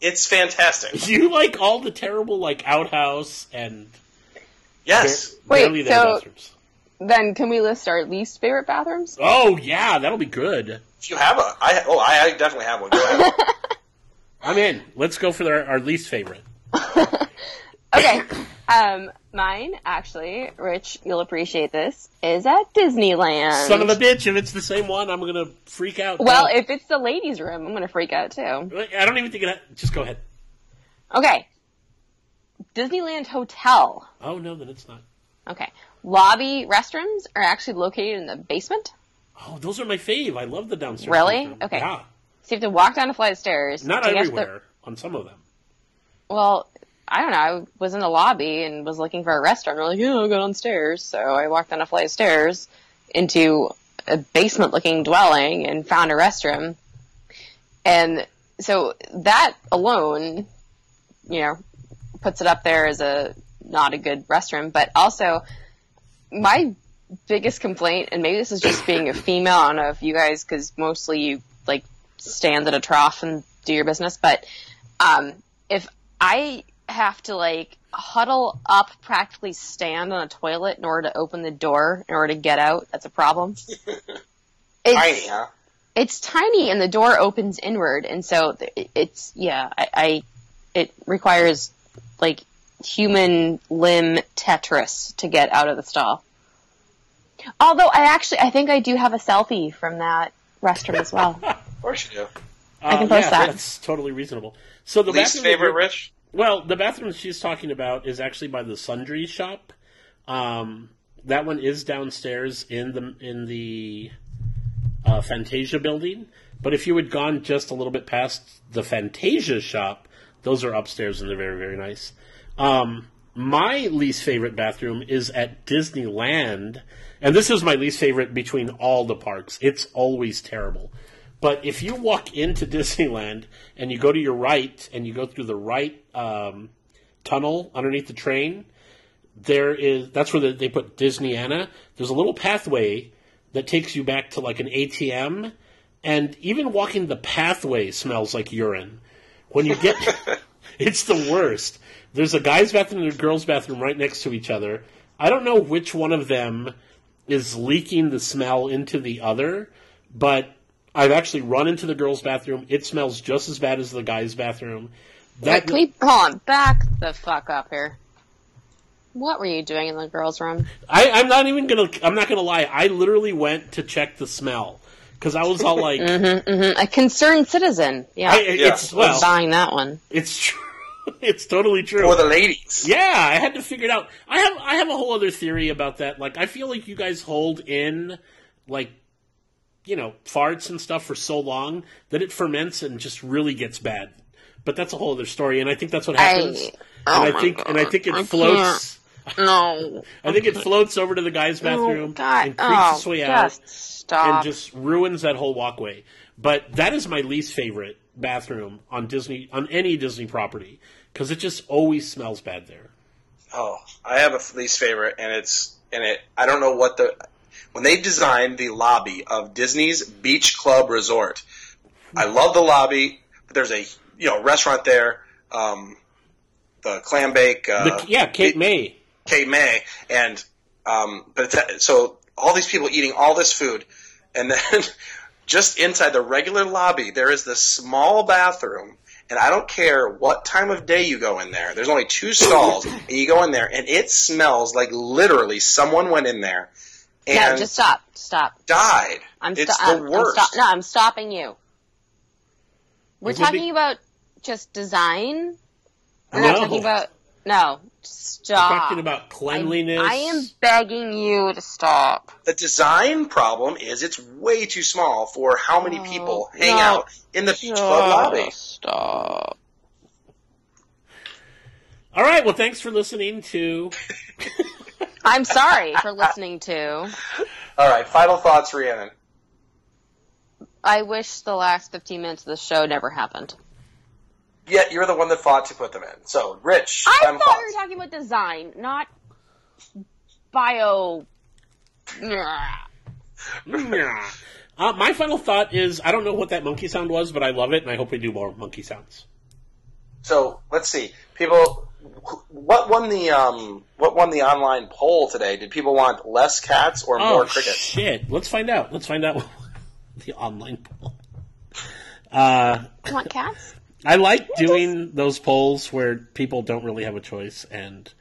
Outhouse. It's fantastic. You like all the terrible like outhouse and Yes. bar- Wait, barely there so- bathrooms. Then can we list our least favorite bathrooms? Oh yeah, that'll be good. If you have a, I oh, I, I definitely have one. Go ahead. I'm in. Let's go for our, our least favorite. Okay. um, mine actually, Rich, you'll appreciate this, is at Disneyland. Son of a bitch! If it's the same one, I'm gonna freak out. Well, No. if it's the ladies' room, I'm gonna freak out too. I don't even think it. Just go ahead. Okay. Disneyland Hotel. Oh no, then it's not. Okay. Lobby restrooms are actually located in the basement. Oh, those are my fave. I love the downstairs. Really? bathroom. Okay. Yeah, So you have to walk down a flight of stairs. not to the- everywhere. On some of them. well, I don't know. I was in the lobby and was looking for a restaurant. We're like, yeah, I'll go downstairs. So I walked down a flight of stairs into a basement looking dwelling and found a restroom. And so that alone, you know, puts it up there as a not a good restroom. But also, my biggest complaint, and maybe this is just being a female, I don't know if you guys, because mostly you like stand at a trough and do your business, but um, if I have to like huddle up, practically stand on a toilet in order to open the door in order to get out, that's a problem. It's, Tiny, huh? it's tiny and the door opens inward and so it's yeah I, I it requires like human limb tetris to get out of the stall although i actually i think i do have a selfie from that restroom as well Of course you do. I can Uh, post yeah, that. That's totally reasonable. So the Least favorite, you're- Rich? Well, the bathroom she's talking about is actually by the Sundry shop. Um, that one is downstairs in the in the uh, Fantasia building. But if you had gone just a little bit past the Fantasia shop, those are upstairs and they're very very nice. Um, my least favorite bathroom is at Disneyland, and this is my least favorite between all the parks. It's always terrible. But if you walk into Disneyland and you go to your right and you go through the right um, tunnel underneath the train, there is that's where the, they put Disneyana. There's a little pathway that takes you back to like an ATM, and even walking the pathway smells like urine. When you get, it's the worst. There's a guy's bathroom and a girl's bathroom right next to each other. I don't know which one of them is leaking the smell into the other, but I've actually run into the girl's bathroom. It smells just as bad as the guy's bathroom. Wait, can we hold on back the fuck up here what were you doing in the girls room I, I'm not even gonna. I'm not gonna lie. I literally went to check the smell because I was all like, mm-hmm, mm-hmm. a concerned citizen yeah I, "It's Yeah. well, buying that one it's true. it's totally true." For the ladies. yeah, I had to figure it out. I have I have a whole other theory about that. Like, I feel like you guys hold in like you know farts and stuff for so long that it ferments and just really gets bad. But that's a whole other story, and I think that's what happens. I- and I oh my think and I think it I floats. no I think it floats over to the guy's oh, bathroom oh, and creeps oh, its way out. stop and just ruins that whole walkway. But that is my least favorite bathroom on Disney on any Disney property because it just always smells bad there. Oh, I have a least favorite, and it's and it. I don't know what the when they designed the lobby of Disney's Beach Club Resort. I love the lobby, but there's a you know restaurant there, um, the clam bake. Uh, The, yeah, Kate it- May. Cape May, and um, but it's, so all these people eating all this food, and then just inside the regular lobby there is this small bathroom, and I don't care what time of day you go in there. There's only two stalls, and you go in there, and it smells like literally someone went in there no just stop stop died. I'm, it's sto- the I'm, worst. I'm sto- no, I'm stopping you. We're It would talking be- about just design. We're No. not talking about no. We're Stop. talking about cleanliness. I, I am begging you to stop. the design problem is it's way too small for how many Oh, people hang no. out in the beach club lobby. Stop. All right. Well, thanks for listening to. I'm sorry for listening to. All right, final thoughts, Rhiannon. I wish the last 15 minutes of the show never happened. Yet you're the one that fought to put them in. So, Rich, I thought thoughts. we were talking about design, not bio. Uh, my final thought is I don't know what that monkey sound was, but I love it, and I hope we do more monkey sounds. So let's see. People, what won the um, what won the online poll today? Did people want less cats or more oh crickets? shit! Let's find out. Let's find out the online poll. Uh, You want cats? I like doing those polls where people don't really have a choice and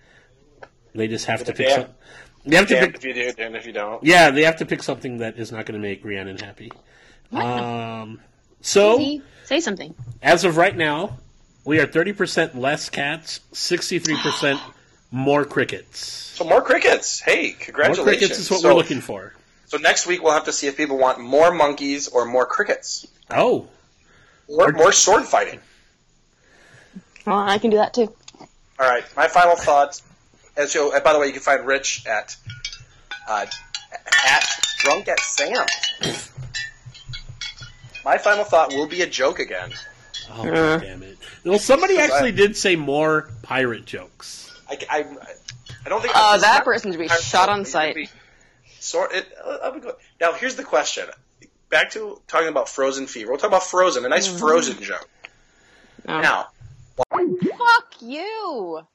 they just have to pick. Damn. Some, they have to pick. if you do, damned if you don't. Yeah, they have to pick something that is not going to make Rhiannon happy. Um, so See? Say something. as of right now, we are thirty percent less cats, sixty-three percent more crickets. So more crickets. Hey, congratulations. More congratulations. crickets is what so, we're looking for. So next week we'll have to see if people want more monkeys or more crickets Oh, or more sword fighting. Well, I can do that too. All right, my final thoughts. As you, and by the way, you can find Rich at uh, at drunk at Sam. My final thought will be a joke again. oh damn it! Well, somebody actually did say more pirate jokes. I, I, I don't think. Uh, that not- person should be shot on it's sight. Sort it. uh, I'll be good. Now here's the question. Back to talking about Frozen fever. We'll talk about Frozen. A nice Frozen joke. Oh. Now, Fuck you!